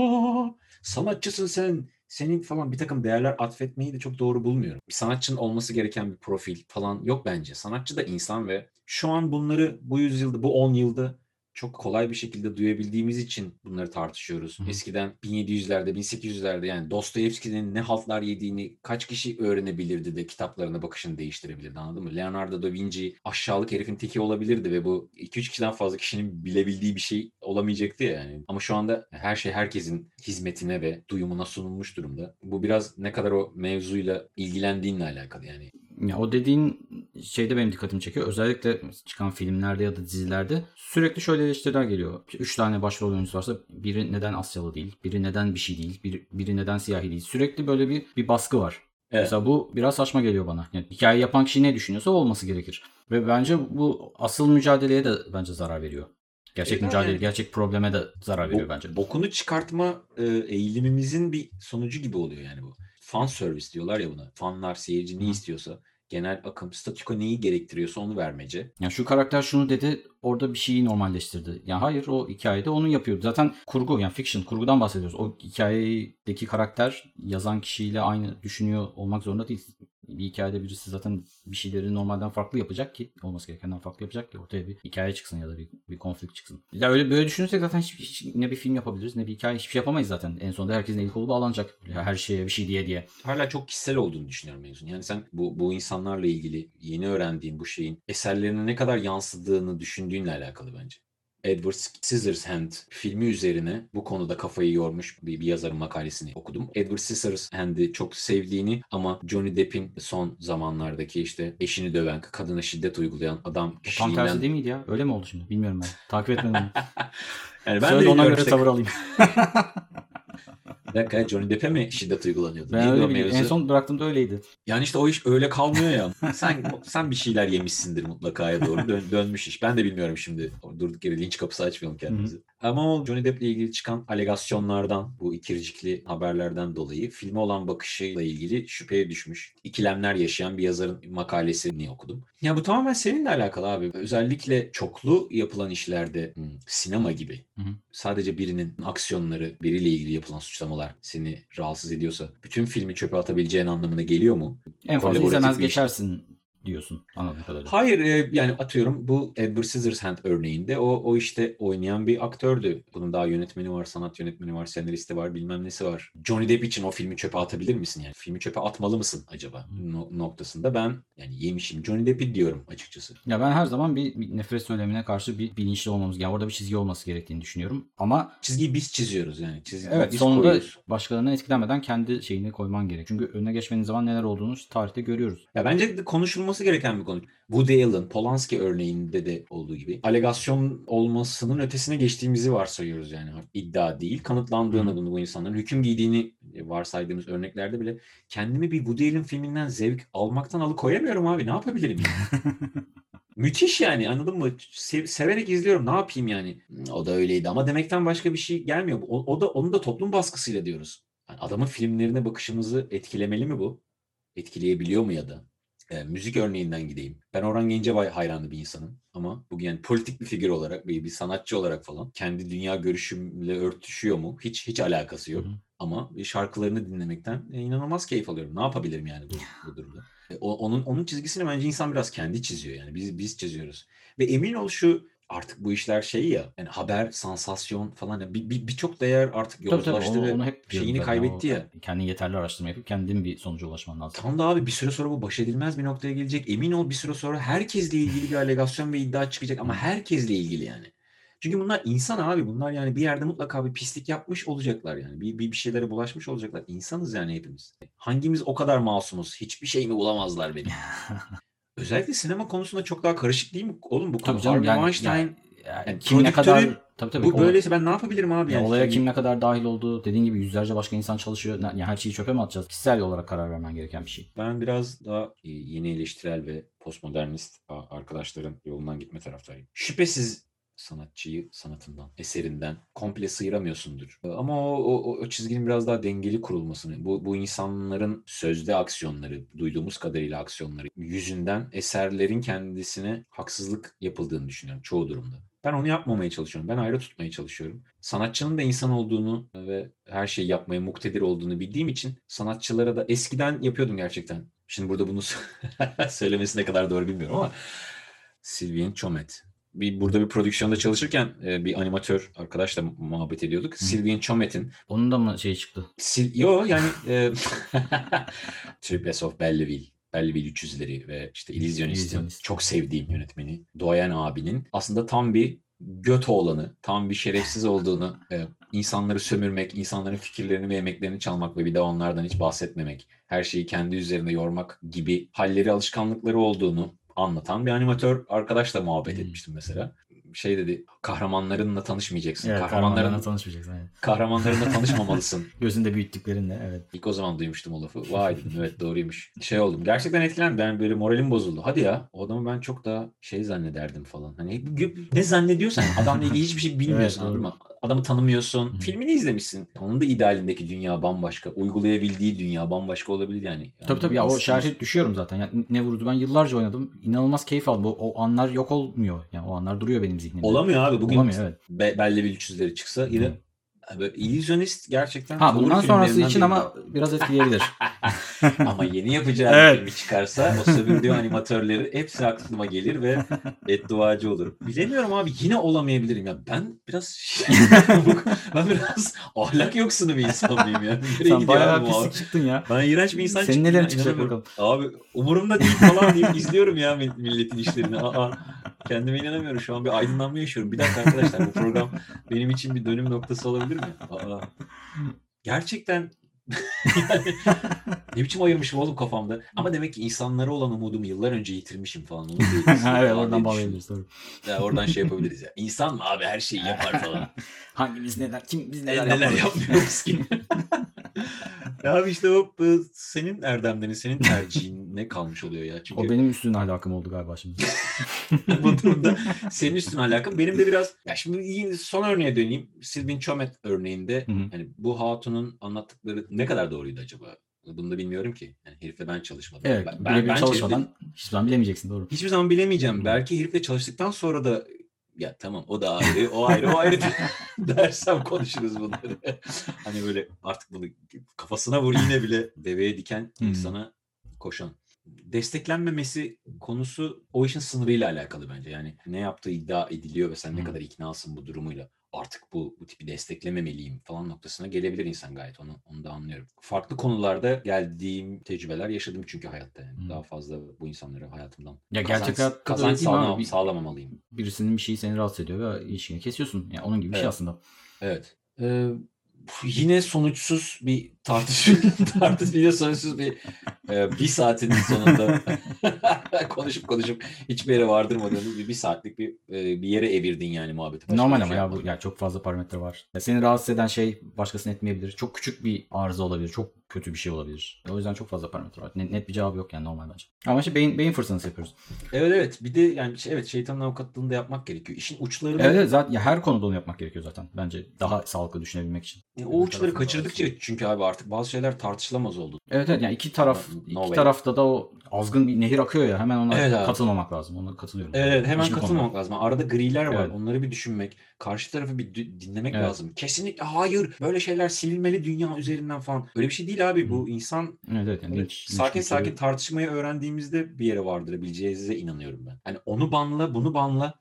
sanatçısın sen, senin falan bir takım değerler atfetmeyi de çok doğru bulmuyorum. Bir sanatçının olması gereken bir profil falan yok bence. Sanatçı da insan ve şu an bunları bu yüzyılda, bu 10 yılda çok kolay bir şekilde duyabildiğimiz için bunları tartışıyoruz. Hı. Eskiden 1700'lerde, 1800'lerde yani Dostoyevski'nin ne haltlar yediğini kaç kişi öğrenebilirdi de kitaplarına bakışını değiştirebilirdi anladın mı? Leonardo da Vinci aşağılık herifin teki olabilirdi ve bu 2-3 kişiden fazla kişinin bilebildiği bir şey olamayacaktı ya yani. Ama şu anda her şey herkesin hizmetine ve duyumuna sunulmuş durumda. Bu biraz ne kadar o mevzuyla ilgilendiğinle alakalı yani. Ya o dediğin şeyde benim dikkatimi çekiyor. Özellikle çıkan filmlerde ya da dizilerde sürekli şöyle eleştiriler geliyor. Üç tane başrol oyuncusu varsa biri neden Asyalı değil, biri neden bir şey değil, biri, biri neden siyahi değil. Sürekli böyle bir, bir baskı var. Evet. Mesela bu biraz saçma geliyor bana. Yani hikaye yapan kişi ne düşünüyorsa olması gerekir. Ve bence bu asıl mücadeleye de bence zarar veriyor. Gerçek Evet, mücadele, yani- gerçek probleme de zarar veriyor Bo- bence. Bokunu çıkartma e, eğilimimizin bir sonucu gibi oluyor yani bu. Fan service diyorlar ya buna. Fanlar, seyirci ne istiyorsa, genel akım, statüko neyi gerektiriyorsa onu vermece. Yani şu karakter şunu dedi orada bir şeyi normalleştirdi. Yani hayır o hikayede onu yapıyordu. Zaten kurgu yani fiction kurgudan bahsediyoruz. O hikayedeki karakter yazan kişiyle aynı düşünüyor olmak zorunda değil. Bir hikayede birisi zaten bir şeyleri normalden farklı yapacak ki olması gerekenden farklı yapacak ki ortaya bir hikaye çıksın ya da bir, bir konflikt çıksın. Ya öyle böyle düşünürsek zaten hiç, hiç- ne bir film yapabiliriz ne bir hikaye hiçbir şey yapamayız zaten. En sonunda herkesin eli kolu bağlanacak. Her şeye bir şey diye diye. Hala çok kişisel olduğunu düşünüyorum mevzun. Yani sen bu, bu insanlarla ilgili yeni öğrendiğin bu şeyin eserlerine ne kadar yansıdığını düşündüğünle alakalı bence. Edward Scissorhand filmi üzerine bu konuda kafayı yormuş bir, bir yazarın makalesini okudum. Edward Scissorhand'i çok sevdiğini ama Johnny Depp'in son zamanlardaki işte eşini döven, kadına şiddet uygulayan adam O tam kişiliğinden... tersi değil miydi ya? Öyle mi oldu şimdi? Bilmiyorum ben. Takip etmedim. Yani ben Söyle de ona göre tavır alayım. Bir dakika Johnny Depp'e mi şiddet uygulanıyordu? Ben Neydi öyle biliyorum. En son bıraktığımda öyleydi. Yani işte o iş öyle kalmıyor ya. Sen sen bir şeyler yemişsindir mutlaka'ya doğru. Dön- dönmüş iş. Ben de bilmiyorum şimdi. Durduk yere linç kapısı açmayalım kendimizi. Ama o Johnny Depp'le ilgili çıkan alegasyonlardan, bu ikircikli haberlerden dolayı filme olan bakışıyla ilgili şüpheye düşmüş. ikilemler yaşayan bir yazarın makalesini okudum. Ya bu tamamen seninle alakalı abi. Özellikle çoklu yapılan işlerde hmm, sinema gibi Hı hı. sadece birinin aksiyonları, biriyle ilgili yapılan suçlamalar seni rahatsız ediyorsa bütün filmi çöpe atabileceğin anlamına geliyor mu? En fazla izlemez geçersin diyorsun anladığım kadarıyla. Hayır e, yani atıyorum bu Edward Scissorhands örneğinde o, o işte oynayan bir aktördü. Bunun daha yönetmeni var, sanat yönetmeni var, senaristi var, bilmem nesi var. Johnny Depp için o filmi çöpe atabilir misin yani? Filmi çöpe atmalı mısın acaba no- noktasında ben yani yemişim Johnny Depp'i diyorum açıkçası. Ya ben her zaman bir, bir nefret söylemine karşı bir bilinçli olmamız, yani orada bir çizgi olması gerektiğini düşünüyorum. Ama Çizgiyi biz çiziyoruz yani. Çizgiyi evet biz sonunda koyuyoruz. başkalarına etkilenmeden kendi şeyini koyman gerek. Çünkü önüne geçmenin zaman neler olduğunu tarihte görüyoruz. Ya bence de konuşulması gereken bir konu. Woody Allen, Polanski örneğinde de olduğu gibi alegasyon olmasının ötesine geçtiğimizi varsayıyoruz yani. İddia değil, kanıtlandığını Hı. bunu bu insanların hüküm giydiğini varsaydığımız örneklerde bile kendimi bir Woody Allen filminden zevk almaktan alıkoyamıyorum abi. Ne yapabilirim? Müthiş yani anladın mı? Se- severek izliyorum. Ne yapayım yani? O da öyleydi ama demekten başka bir şey gelmiyor. O, o da onu da toplum baskısıyla diyoruz. Yani adamın filmlerine bakışımızı etkilemeli mi bu? Etkileyebiliyor mu ya da? E, müzik örneğinden gideyim. Ben Orhan Gencebay hayranı bir insanım ama bugün yani politik bir figür olarak, bir, bir sanatçı olarak falan kendi dünya görüşümle örtüşüyor mu? Hiç hiç alakası yok. Hı hı. Ama şarkılarını dinlemekten e, inanılmaz keyif alıyorum. Ne yapabilirim yani bu, bu durumda? E, o- onun onun çizgisini bence insan biraz kendi çiziyor yani. Biz biz çiziyoruz. Ve emin ol şu artık bu işler şey ya yani haber, sansasyon falan ya bir bir- birçok değer artık yozlaştı ve onu hep diyorum şeyini kaybetti O- ya. Kendin yeterli araştırma yapıp kendin bir sonuca ulaşman lazım. Tam da abi bir süre sonra bu baş edilmez bir noktaya gelecek. Emin ol bir süre sonra herkesle ilgili bir alegasyon ve iddia çıkacak ama herkesle ilgili yani. Çünkü bunlar insan abi. Bunlar yani bir yerde mutlaka bir pislik yapmış olacaklar yani. Bir, bir, bir şeylere bulaşmış olacaklar. İnsanız yani hepimiz. Hangimiz o kadar masumuz? Hiçbir şey mi bulamazlar benim? Özellikle sinema konusunda çok daha karışık değil mi? Oğlum bu konu Tabii canım yani, Weinstein. yani- yani yani kim ne kadar tabii tabii bu o- böyleyse ben ne yapabilirim abi? Ya Yani? olaya kim ne kadar dahil olduğu dediğin gibi yüzlerce başka insan çalışıyor. Yani her şeyi çöpe mi atacağız? Kişisel olarak karar vermen gereken bir şey. Ben biraz daha e, yeni eleştirel ve postmodernist arkadaşların yolundan gitme taraftarıyım. Şüphesiz sanatçıyı sanatından, eserinden komple sıyıramıyorsundur. E, Ama o, o, o çizginin biraz daha dengeli kurulmasını, bu, bu insanların sözde aksiyonları, duyduğumuz kadarıyla aksiyonları yüzünden eserlerin kendisine haksızlık yapıldığını düşünüyorum çoğu durumda. Ben onu yapmamaya çalışıyorum. Ben ayrı tutmaya çalışıyorum. Sanatçının da insan olduğunu ve her şeyi yapmaya muktedir olduğunu bildiğim için sanatçılara da eskiden yapıyordum gerçekten. Şimdi burada bunu söylemesi ne kadar doğru bilmiyorum ama Sylvain Chomet. Bir, burada bir prodüksiyonda çalışırken e, bir animatör arkadaşla muhabbet ediyorduk. Sylvain Chomet'in Onun da mı şey çıktı? Sil Yo yani e, Triples of Belleville, Belleville 300'leri ve işte İllüzyonist'in İllüzyonist. çok sevdiğim yönetmeni Doğayan abinin aslında tam bir göt oğlanı, tam bir şerefsiz olduğunu, e, insanları sömürmek, insanların fikirlerini ve emeklerini çalmak ve bir daha onlardan hiç bahsetmemek, her şeyi kendi üzerine yormak gibi halleri, alışkanlıkları olduğunu anlatan bir animatör arkadaşla muhabbet Hmm. etmiştim mesela. Şey dedi, kahramanlarınla tanışmayacaksın. Evet, kahramanların, kahramanlarla tanışmayacaksın. Evet. kahramanlarınla tanışmamalısın. Gözünde büyüttüklerinle evet. İlk o zaman duymuştum o lafı. Vay dedim evet doğruymuş. Şey oldum. Gerçekten etkilendim. Ben böyle moralim bozuldu. Hadi ya o adamı ben çok daha şey zannederdim falan. Hani ne zannediyorsan adamla ilgili hiçbir şey bilmiyorsun Evet, anladın mı? Adamı tanımıyorsun. Hı. Filmini izlemişsin. Onun da idealindeki dünya bambaşka. Uygulayabildiği dünya bambaşka olabilir yani. Yani Tabii tabii ya o şerhi düşüyorum zaten. Yani ne vurdu ben yıllarca oynadım. İnanılmaz keyif aldım. O, o anlar yok olmuyor. Yani o anlar duruyor benim zihnimde. Olamıyor abi. Bugün Olamıyor evet. Be- Belleville 300'leri çıksa yine böyle illüzyonist gerçekten Ha bundan sonrası için ama biraz etkileyebilir. Ama yeni yapacağı bir Evet. filmi çıkarsa o sömürdüğü animatörleri hepsi aklıma gelir ve bedduacı olurum. Bilemiyorum abi yine olamayabilirim ya. Ben biraz ben biraz ahlak yoksunu bir insan mıyım ya? Nereye Sen bayağı abi pislik abi? çıktın ya. Ben iğrenç bir insan Senin çıktım nelerin ya, çıkacak bakalım. Abi umurumda değil falan deyip izliyorum ya mill- milletin işlerini. Aa, kendime inanamıyorum. Şu an bir aydınlanma yaşıyorum. Bir dakika arkadaşlar bu program benim için bir dönüm noktası olabilir mi? Aa, gerçekten yani, ne biçim ayırmışım oğlum kafamda. Ama demek ki insanlara olan umudumu yıllar önce yitirmişim falan. Onu evet oradan bağlayabiliriz. Ya oradan şey yapabiliriz ya. İnsan mı abi her şeyi yapar falan. Hangimiz neler, kim biz neler, neler, yapmıyoruz ki. Ya abi işte o senin erdemlerin, senin tercihin ne kalmış oluyor ya. Çünkü O benim üstün ahlakım oldu galiba şimdi. bu durumda senin üstün alakalı. Benim de biraz ya şimdi iyi- son örneğe döneyim. Sylvain Chomet örneğinde hani bu hatunun anlattıkları ne kadar doğruydu acaba? Bunu da bilmiyorum ki. Yani herifle ben çalışmadım. Evet, ben, birebir bence çalışmadan hiçbir zaman bilemeyeceksin doğru. Hiçbir zaman bilemeyeceğim. Hı. Belki herifle çalıştıktan sonra da ya tamam o da ayrı, o ayrı, o ayrı dersem konuşuruz bunları. hani böyle artık bunu kafasına vur yine bile deveye diken insana koşan. desteklenmemesi konusu o işin sınırıyla alakalı bence. Yani ne yaptığı iddia ediliyor ve sen ne kadar iknasın bu durumuyla. Artık bu, bu tipi desteklememeliyim falan noktasına gelebilir insan gayet onu onu da anlıyorum. Farklı konularda geldiğim tecrübeler yaşadım çünkü hayatta yani. Hı. Daha fazla bu insanları hayatımdan Ya kazanç, gerçek hayatta kazanç sağlamam- Bir- sağlamamalıyım. Birisinin bir şeyi seni rahatsız ediyor ve ilişkini kesiyorsun. Yani onun gibi bir şey Evet. aslında. Evet. Ee, yine sonuçsuz bir tartışma, tartışma sonuçsuz bir e, bir saatin sonunda konuşup konuşup hiçbir yere vardırmadığımız bir, bir saatlik bir e, bir yere evirdin yani muhabbeti. Başka Normal ama şey ya bu ya çok fazla parametre var. Ya seni rahatsız eden şey başkasını etmeyebilir. Çok küçük bir arıza olabilir. Çok kötü bir şey olabilir. O yüzden çok fazla parametre var. Net, net bir cevabı yok yani normal bence. Ama işte beyin, beyin fırtınası yapıyoruz. Evet evet. Bir de yani şey- evet şeytanın avukatlığını da yapmak gerekiyor. İşin uçlarını Evet, evet zaten ya her konuda onu yapmak gerekiyor zaten. Bence daha sağlıklı düşünebilmek için. e, o uçları kaçırdıkça çünkü abi artık bazı şeyler tartışılamaz oldu. Evet evet yani iki taraf No- no iki way. tarafta da o azgın bir nehir akıyor ya hemen ona Evet abi. katılmamak lazım. Ona katılıyorum. Evet, hemen Hiçbir konuda. katılmamak lazım. Arada griler var. Evet. Onları bir düşünmek. Karşı tarafı bir dinlemek Evet. lazım. Kesinlikle hayır. Böyle şeyler silinmeli dünya üzerinden falan. Öyle bir şey değil abi. Bu insan Evet evet. Yani linç- linç sakin kültürü- sakin tartışmayı öğrendiğimizde bir yere vardırabileceğinize inanıyorum ben. Hani onu banla, bunu banla.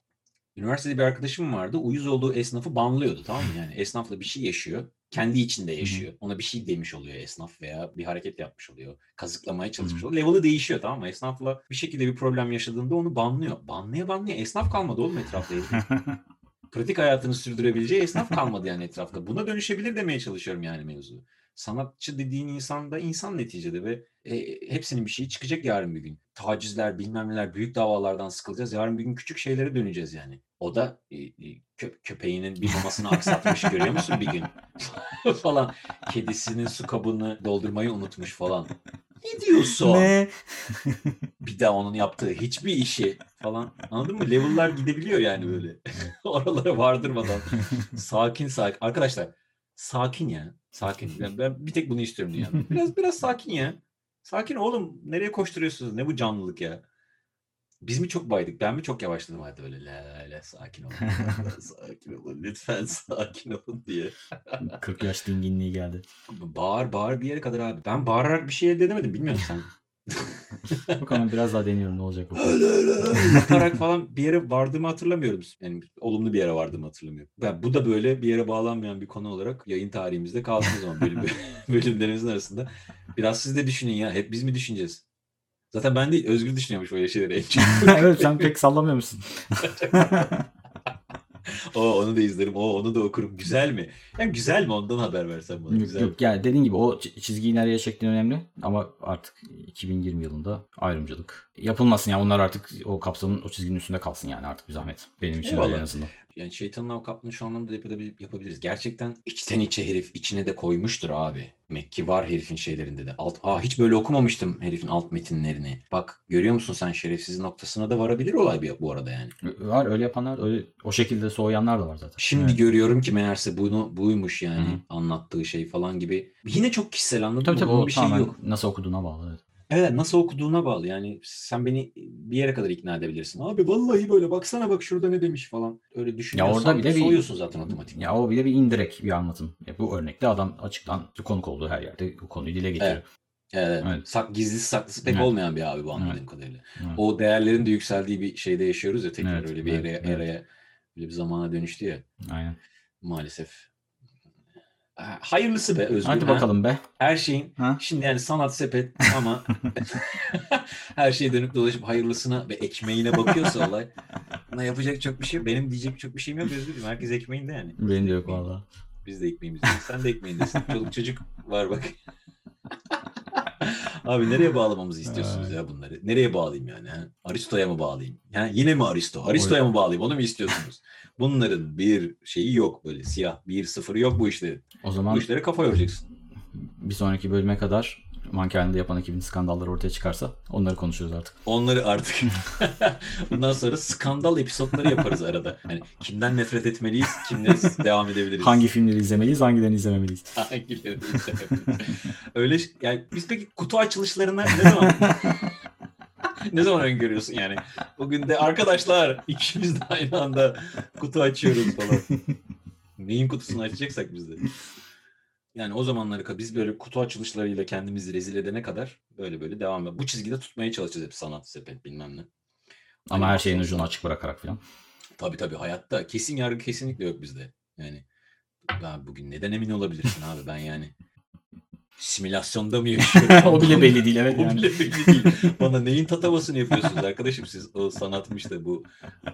Üniversitede bir arkadaşım vardı. Uyuz olduğu esnafı banlıyordu tamam mı? Yani esnafla bir şey yaşıyor. Kendi içinde yaşıyor. Ona bir şey demiş oluyor esnaf veya bir hareket yapmış oluyor. Kazıklamaya çalışmış oluyor. Level'ı değişiyor tamam mı? Esnafla bir şekilde bir problem yaşadığında onu banlıyor. Banlaya banlaya esnaf kalmadı oğlum etrafta. Pratik hayatını sürdürebileceği esnaf kalmadı yani etrafta. Buna dönüşebilir demeye çalışıyorum yani mevzu. Sanatçı dediğin insan da insan neticede ve e, hepsinin bir şeyi çıkacak yarın bir gün. Tacizler, bilmem neler, büyük davalardan sıkılacağız. Yarın bir gün küçük şeylere döneceğiz yani. O da e, e, kö- köpeğinin bir mamasını aksatmış görüyor musun bir gün? falan. Kedisinin su kabını doldurmayı unutmuş falan. Ne diyorsun? Ne? Bir daha onun yaptığı hiçbir işi falan. Anladın mı? Level'lar gidebiliyor yani böyle. Oralara vardırmadan. Sakin sakin. Arkadaşlar sakin ya. Sakin. Ben, ben bir tek bunu istiyorum dünyada. Biraz biraz sakin ya. Sakin oğlum. Nereye koşturuyorsunuz? Ne bu canlılık ya? Biz mi çok baydık? Ben mi çok yavaşladım hadi öyle la la sakin olun. sakin olun. Lütfen sakin olun diye. 40 yaş dinginliği geldi. Bağır bağır bir yere kadar abi. Ben bağırarak bir şey elde edemedim. Bilmiyorum sen. Bakalım biraz daha deniyorum ne olacak öyle yatarak falan bir yere vardığımı hatırlamıyorum. Yani olumlu bir yere vardığımı hatırlamıyorum. Ben, bu da böyle bir yere bağlanmayan bir konu olarak yayın tarihimizde kalsın o zaman bölüm, bölümlerimizin arasında. Biraz siz de düşünün ya. Hep biz mi düşüneceğiz? Zaten ben değil Özgür düşünüyormuş böyle şeyleri en çok. evet sen pek sallamıyor musun? o onu da izlerim. O onu da okurum. Güzel mi? Yani güzel mi ondan haber versen bana. Yok, Güzel. yok yani dediğin gibi o çi- çizgiyi nereye çektiğin önemli ama artık 2020 yılında ayrımcılık yapılmasın yani onlar artık o kapsamın o çizginin üstünde kalsın yani artık bir zahmet. Benim için en azından. Yani şeytanın avukatlığını şu anlamda da yapabil- yapabiliriz. Gerçekten içten içe herif içine de koymuştur abi. Mekki var herifin şeylerinde de. Alt, aa hiç böyle okumamıştım herifin alt metinlerini. Bak görüyor musun sen şerefsiz noktasına da varabilir olay bir- bu arada yani. Var öyle yapanlar öyle o şekilde soğuyanlar da var zaten. Şimdi Evet. görüyorum ki meğerse bunu buymuş yani Hı hı. anlattığı şey falan gibi. Yine çok kişisel anladın Tabii tabii Bunun o bir şey tamamen yok. nasıl okuduğuna bağlı. Evet. Evet nasıl okuduğuna bağlı. Yani sen beni bir yere kadar ikna edebilirsin. Abi vallahi böyle baksana bak şurada ne demiş falan. Öyle düşünüyorsan orada bile bir- soğuyorsun zaten otomatik. Ya o bile bir indirek bir anlatım. Ya bu örnekte adam açıktan konuk olduğu her yerde bu konuyu dile getiriyor. Evet. Evet. Sak, gizlisi saklısı pek Evet. olmayan bir abi bu anladığım Evet. kadarıyla. Evet. O değerlerin de yükseldiği bir şeyde yaşıyoruz ya tekrar Evet, öyle bir evet, eraya, evet. eraya böyle bir zamana dönüştü ya Aynen. maalesef. Ha, Hayırlısı be Özgür. Hadi ha? bakalım be. Her şeyin Ha? şimdi yani sanat sepet ama her şey dönüp dolaşıp hayırlısına ve ekmeğine bakıyorsa olay. Buna yapacak çok bir şey yok. Benim diyecek çok bir şeyim yok Özgür'üm. Herkes ekmeğinde yani. Benim de yok valla. Biz de ekmeğimizdeyiz. Sen de ekmeğindesin. Çoluk çocuk var bak. Abi nereye bağlamamızı istiyorsunuz ya bunları? Nereye bağlayayım yani? Aristo'ya mı bağlayayım? Ha? Yine mi Aristo? Aristo'ya mı bağlayayım? Onu mu istiyorsunuz? Bunların bir şeyi yok böyle siyah bir sıfırı yok bu işlerin. O Bu zaman işlere kafa yoracaksın. bir sonraki bölüme kadar mankeninde yapan ekibin skandalları ortaya çıkarsa onları konuşuruz artık. Onları artık bundan sonra skandal episodları yaparız arada. Yani kimden nefret etmeliyiz, kimle devam edebiliriz. Hangi filmleri izlemeliyiz, hangilerini izlememeliyiz? Hangileri izleyebiliriz? Öyle yani biz peki kutu açılışlarına ne zaman ne zaman öngörüyorsun yani? Bugün de arkadaşlar ikimiz de aynı anda kutu açıyoruz falan. Neyin kutusunu açacaksak biz de. Yani o zamanları biz böyle kutu açılışlarıyla kendimizi rezil edene kadar böyle böyle devam ediyor. Bu çizgide tutmaya çalışacağız hep sanat sepet bilmem ne. Ama Hani her şeyin ucunu açık bırakarak falan. Tabii tabii hayatta kesin yargı kesinlikle yok bizde. Yani ben bugün neden emin olabilirsin abi ben yani simülasyonda mı yaşıyorum? o bile belli değil evet O yani. bile belli değil. Bana neyin tatavasını yapıyorsunuz arkadaşım siz o sanatmış da bu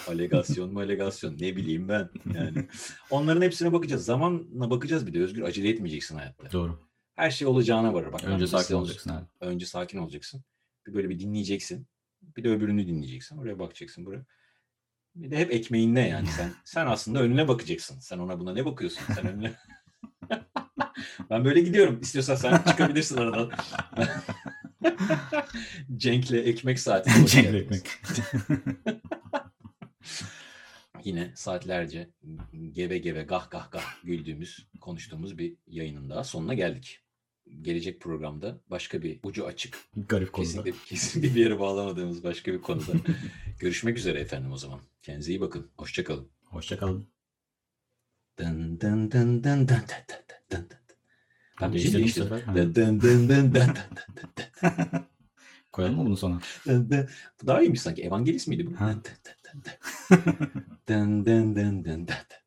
alegasyon mu alegasyon ne bileyim ben yani. Onların hepsine bakacağız. Zamanla bakacağız bir de Özgür acele etmeyeceksin hayatta. Doğru. Her şey olacağına varır. Bak, Önce sakin olacaksın abi. Önce sakin olacaksın. Bir böyle bir dinleyeceksin. Bir de öbürünü dinleyeceksin. Oraya bakacaksın buraya. Bir de hep ekmeğinde yani sen sen aslında önüne bakacaksın. Sen ona buna ne bakıyorsun? Sen önüne. Ben böyle gidiyorum. İstiyorsan sen çıkabilirsin aradan. Cenk'le ekmek saati. Hoş Cenk geldiniz. ekmek. Yine saatlerce geve geve gah gah gah güldüğümüz, konuştuğumuz bir yayının daha sonuna geldik. Gelecek programda başka bir ucu açık, Garip konuda. kesinlikle, kesinlikle bir yere bağlamadığımız başka bir konuda görüşmek üzere efendim o zaman. Kendinize iyi bakın. Hoşçakalın. Hoşçakalın. Dın dın dın dın dın dın dın dın müziği Değiştirdim sefer. Dın dın dın dın dın dın Koyalım mı bunu sona? Bu daha iyiymiş sanki. Evangelist miydi bu? Dın dın dın dın. Dın dın dın dın dın.